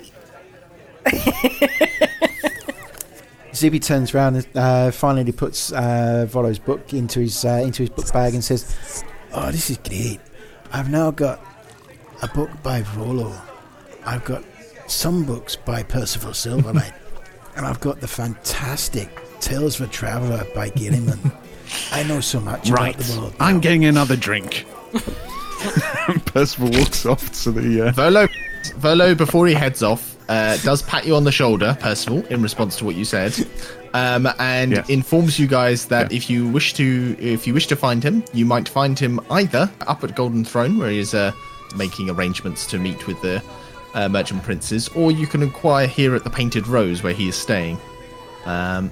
Speaker 4: Zibby turns around and uh, finally puts uh, Volo's book into his uh, into his book bag and says,
Speaker 7: Oh, this is great. I've now got a book by Volo. I've got some books by Percival Silverlight. and I've got the fantastic Tales of a Traveller by Gilliman. I know so much
Speaker 1: Right.
Speaker 7: about the world.
Speaker 1: I'm getting another drink. Percival walks off to the. Uh,
Speaker 2: Volo, Volo, before he heads off, uh, does pat you on the shoulder, Percival, in response to what you said, um, and
Speaker 1: Yeah.
Speaker 2: informs you guys that
Speaker 1: Yeah.
Speaker 2: if you wish to, if you wish to find him, you might find him either up at Golden Throne, where he is uh, making arrangements to meet with the uh, merchant princes, or you can inquire here at the Painted Rose, where he is staying. Um,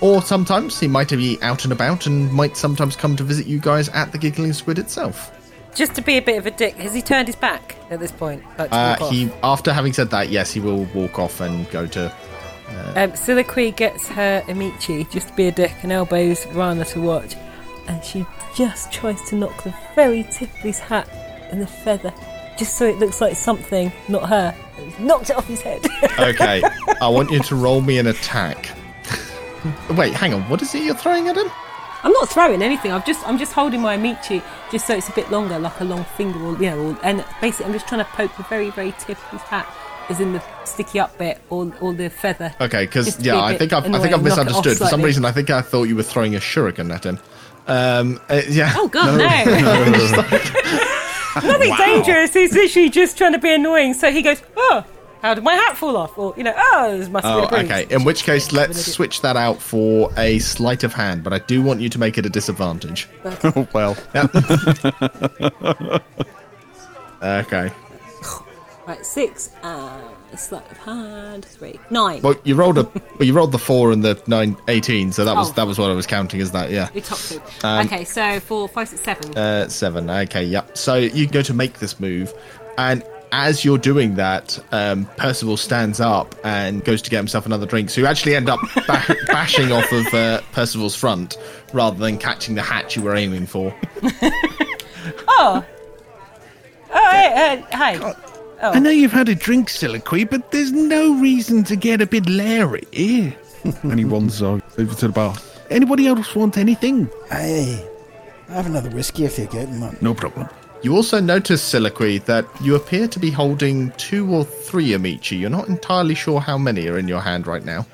Speaker 2: or sometimes he might be out and about and might sometimes come to visit you guys at the Giggling Squid itself.
Speaker 3: Just to be a bit of a dick, has he turned his back at this point? Like
Speaker 2: Uh, he, after having said that, yes, he will walk off and go to
Speaker 3: Um, Soliloquy gets her Amici just to be a dick and elbows Rana to watch, and she just tries to knock the very tip of his hat and the feather, just so it looks like something, not her. Knocked it off his head.
Speaker 2: Okay, I want you to roll me an attack. Wait, hang on. What is it you're throwing at him?
Speaker 3: I'm not throwing anything. I'm just I'm just holding my Amici just so it's a bit longer, like a long finger, or you know, or, and basically I'm just trying to poke the very very tip of his hat, as in the sticky up bit or or the feather.
Speaker 2: Okay, because
Speaker 3: be
Speaker 2: yeah, I think I've, I think I've
Speaker 3: knock it off
Speaker 2: misunderstood. For some reason, I think I thought you were throwing a shuriken at him. Um, uh, yeah.
Speaker 3: Oh God, no! Nothing dangerous. He's literally just trying to be annoying. So he goes, oh, how did my hat fall off? Or, you know, oh, this must
Speaker 2: Oh,
Speaker 3: have been a bruise.
Speaker 2: okay. In which case, let's switch that out for a sleight of hand, but I do want you to make it a disadvantage.
Speaker 1: Oh, well.
Speaker 2: Okay.
Speaker 6: Right, six and a sleight of hand, three, nine.
Speaker 2: Well, you rolled a well, you rolled the four and the nine, 18, so that was
Speaker 6: Oh.
Speaker 2: that was what I was counting as that. Yeah.
Speaker 6: The top two.
Speaker 2: Um,
Speaker 6: okay, so four, five, six, seven.
Speaker 2: Uh, seven. Okay, yep. So you go to make this move, and as you're doing that, um, Percival stands up and goes to get himself another drink. So you actually end up ba- bashing off of uh, Percival's front rather than catching the hatch you were aiming for.
Speaker 3: Oh, hey, uh, hi.
Speaker 1: I know you've had a drink, Siliqui, but there's no reason to get a bit leery. and he wanders over to the bar. Anybody else want anything?
Speaker 7: Hey, I have another whiskey if you're getting one.
Speaker 1: No problem.
Speaker 2: You also notice, Siliqui, that you appear to be holding two or three Amici. You're not entirely sure how many are in your hand right now.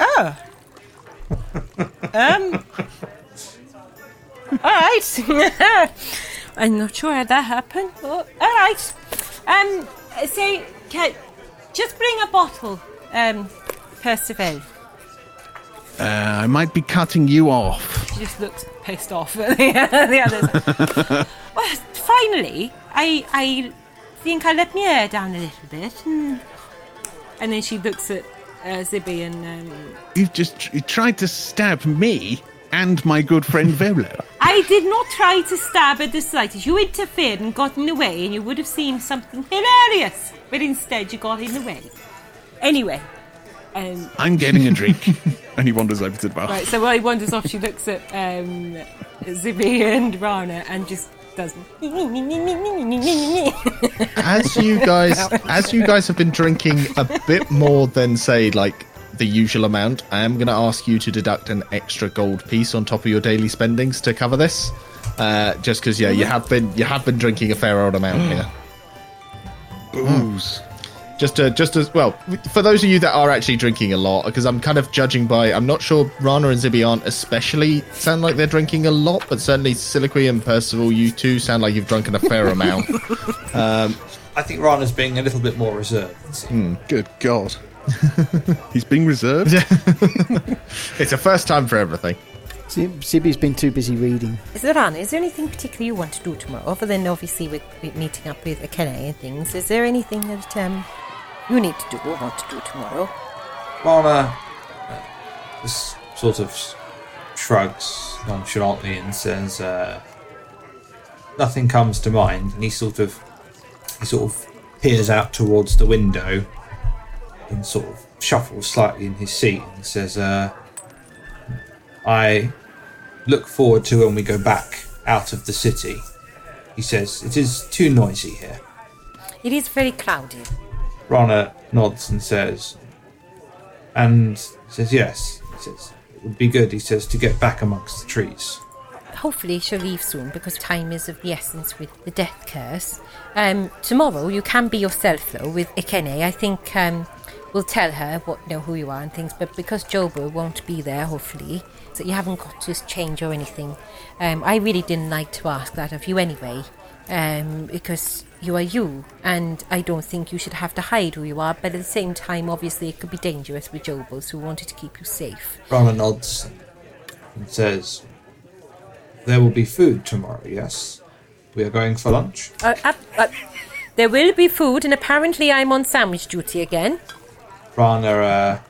Speaker 2: oh.
Speaker 3: Um. All right. I'm not sure how that happened. Oh, all right. Um. So, can, just bring a bottle, um, Percival.
Speaker 1: Uh, I might be cutting you off.
Speaker 3: She just looks pissed off at the, the others. well, finally, I I think I let my hair down a little bit, and, and then she looks at uh, Zibby and um,
Speaker 1: You've just you tried to stab me and my good friend Volo.
Speaker 3: I did not try to stab at the slightest. You interfered and got in the way, and you would have seen something hilarious. But instead, you got in the way. Anyway, um,
Speaker 1: I'm getting a drink. and he wanders over to the bar.
Speaker 3: right. So while he wanders off, she looks at um, Zibby and Rana and just does.
Speaker 2: as you guys as you guys have been drinking a bit more than say like the usual amount i am going to ask you to deduct an extra gold piece on top of your daily spendings to cover this uh, just because yeah you have been you have been drinking a fair old amount here
Speaker 1: Booze.
Speaker 2: Just to just as well for those of you that are actually drinking a lot because i'm kind of judging by i'm not sure rana and zibby aren't especially sound like they're drinking a lot but certainly siliqui and percival you two sound like you've drunken a fair amount
Speaker 5: I think Rana's being a little bit more reserved.
Speaker 1: Good God. He's being reserved.
Speaker 2: it's a first time for everything
Speaker 4: Sib- Sibby's been too busy reading.
Speaker 3: Is there, Anna, is there anything particular you want to do tomorrow, other than obviously with, with meeting up with Akene and things? Is there anything that um, you need to do want to do tomorrow?
Speaker 5: Rana uh, just sort of shrugs nonchalantly and says, uh, "Nothing comes to mind." And he sort of he sort of peers out towards the window and sort of shuffles slightly in his seat and says, uh, "I look forward to when we go back out of the city." He says, "It is too noisy here."
Speaker 3: It is very crowded.
Speaker 5: Rana nods and says, and says, yes. He says, it would be good, he says, to get back amongst the trees.
Speaker 3: Hopefully she'll leave soon because time is of the essence with the death curse. Um, tomorrow you can be yourself though with Ikene. I think um, we'll tell her what you know who you are and things. But because Jobo won't be there, hopefully, so you haven't got to change or anything. Um, I really didn't like to ask that of you anyway, um, because you are you, and I don't think you should have to hide who you are. But at the same time, obviously, it could be dangerous with Jobos who wanted to keep you safe.
Speaker 5: Rana nods and says, there will be food tomorrow, yes? We are going for lunch?
Speaker 3: Uh, uh, uh, there will be food, and apparently I'm on sandwich duty again.
Speaker 5: Rana, uh,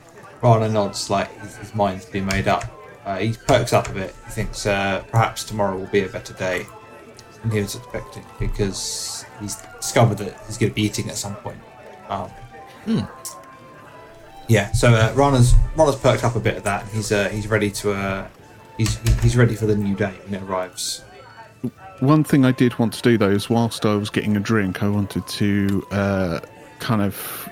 Speaker 5: Rana nods like his, his mind's been made up. Uh, he perks up a bit. He thinks uh, perhaps tomorrow will be a better day he was expecting because he's discovered that he's going to be eating at some point. Um, Yeah, so uh, Rana's Rana's perked up a bit at that. He's uh, he's ready to uh, he's he's ready for the new day when it arrives.
Speaker 1: One thing I did want to do though is whilst I was getting a drink, I wanted to uh, kind of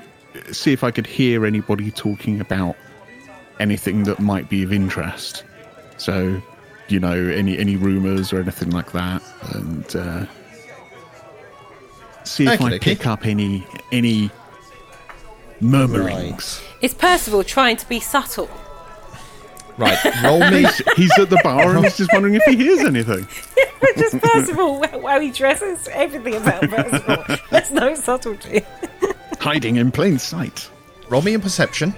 Speaker 1: see if I could hear anybody talking about anything that might be of interest. So, you know, any any rumours or anything like that, and uh, see if I
Speaker 2: Okey-dokey.
Speaker 1: pick up any any murmurings.
Speaker 3: It's Percival trying to be subtle.
Speaker 2: Right, roll me.
Speaker 1: He's, he's at the bar and he's just wondering if he hears anything.
Speaker 3: Just Percival, how he dresses, everything about Percival. There's no subtlety.
Speaker 6: Hiding in plain sight.
Speaker 2: Roll me a perception.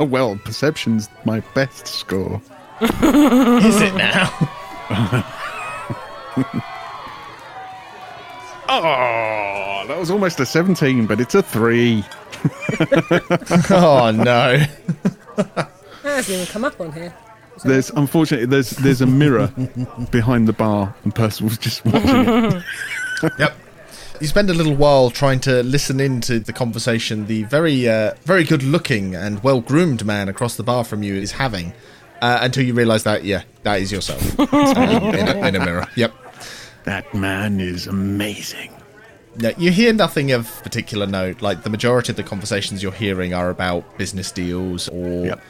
Speaker 6: Oh well, perception's my best score.
Speaker 2: Is it now?
Speaker 6: Oh, that was almost a 17, but it's a 3.
Speaker 2: oh no.
Speaker 3: That hasn't even come up on here.
Speaker 6: There's unfortunately there's there's a mirror behind the bar and Percival's just watching it.
Speaker 2: Yep. You spend a little while trying to listen into the conversation the very, uh, very good-looking and well-groomed man across the bar from you is having, uh, until you realise that yeah, that is yourself um, in, a, in a mirror. Yep.
Speaker 6: That man is amazing.
Speaker 2: No, you hear nothing of particular note. Like the majority of the conversations you're hearing are about business deals or
Speaker 6: Yep.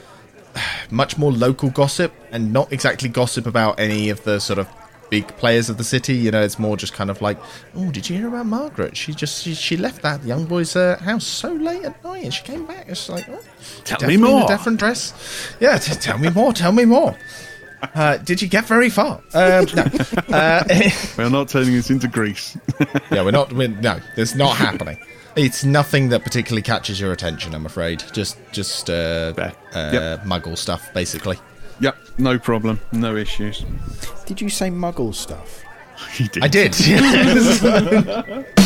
Speaker 2: much more local gossip, and not exactly gossip about any of the sort of big players of the city. You know, it's more just kind of like, oh, did you hear about Margaret? She just she, she left that young boy's uh, house so late at night, and she came back. It's like, oh,
Speaker 6: Tell me
Speaker 2: in a
Speaker 6: more.
Speaker 2: different dress. Yeah, t- tell me more. Tell me more. Uh, did you get very far? Um, no. Uh,
Speaker 6: We're not turning this into Grease.
Speaker 2: yeah, we're not. We're, no, it's not happening. It's nothing that particularly catches your attention. I'm afraid. Just, just uh, uh,
Speaker 6: Yep.
Speaker 2: Muggle stuff, basically.
Speaker 6: Yep, no problem, no issues.
Speaker 4: Did you say muggle stuff?
Speaker 6: He did.
Speaker 2: I did.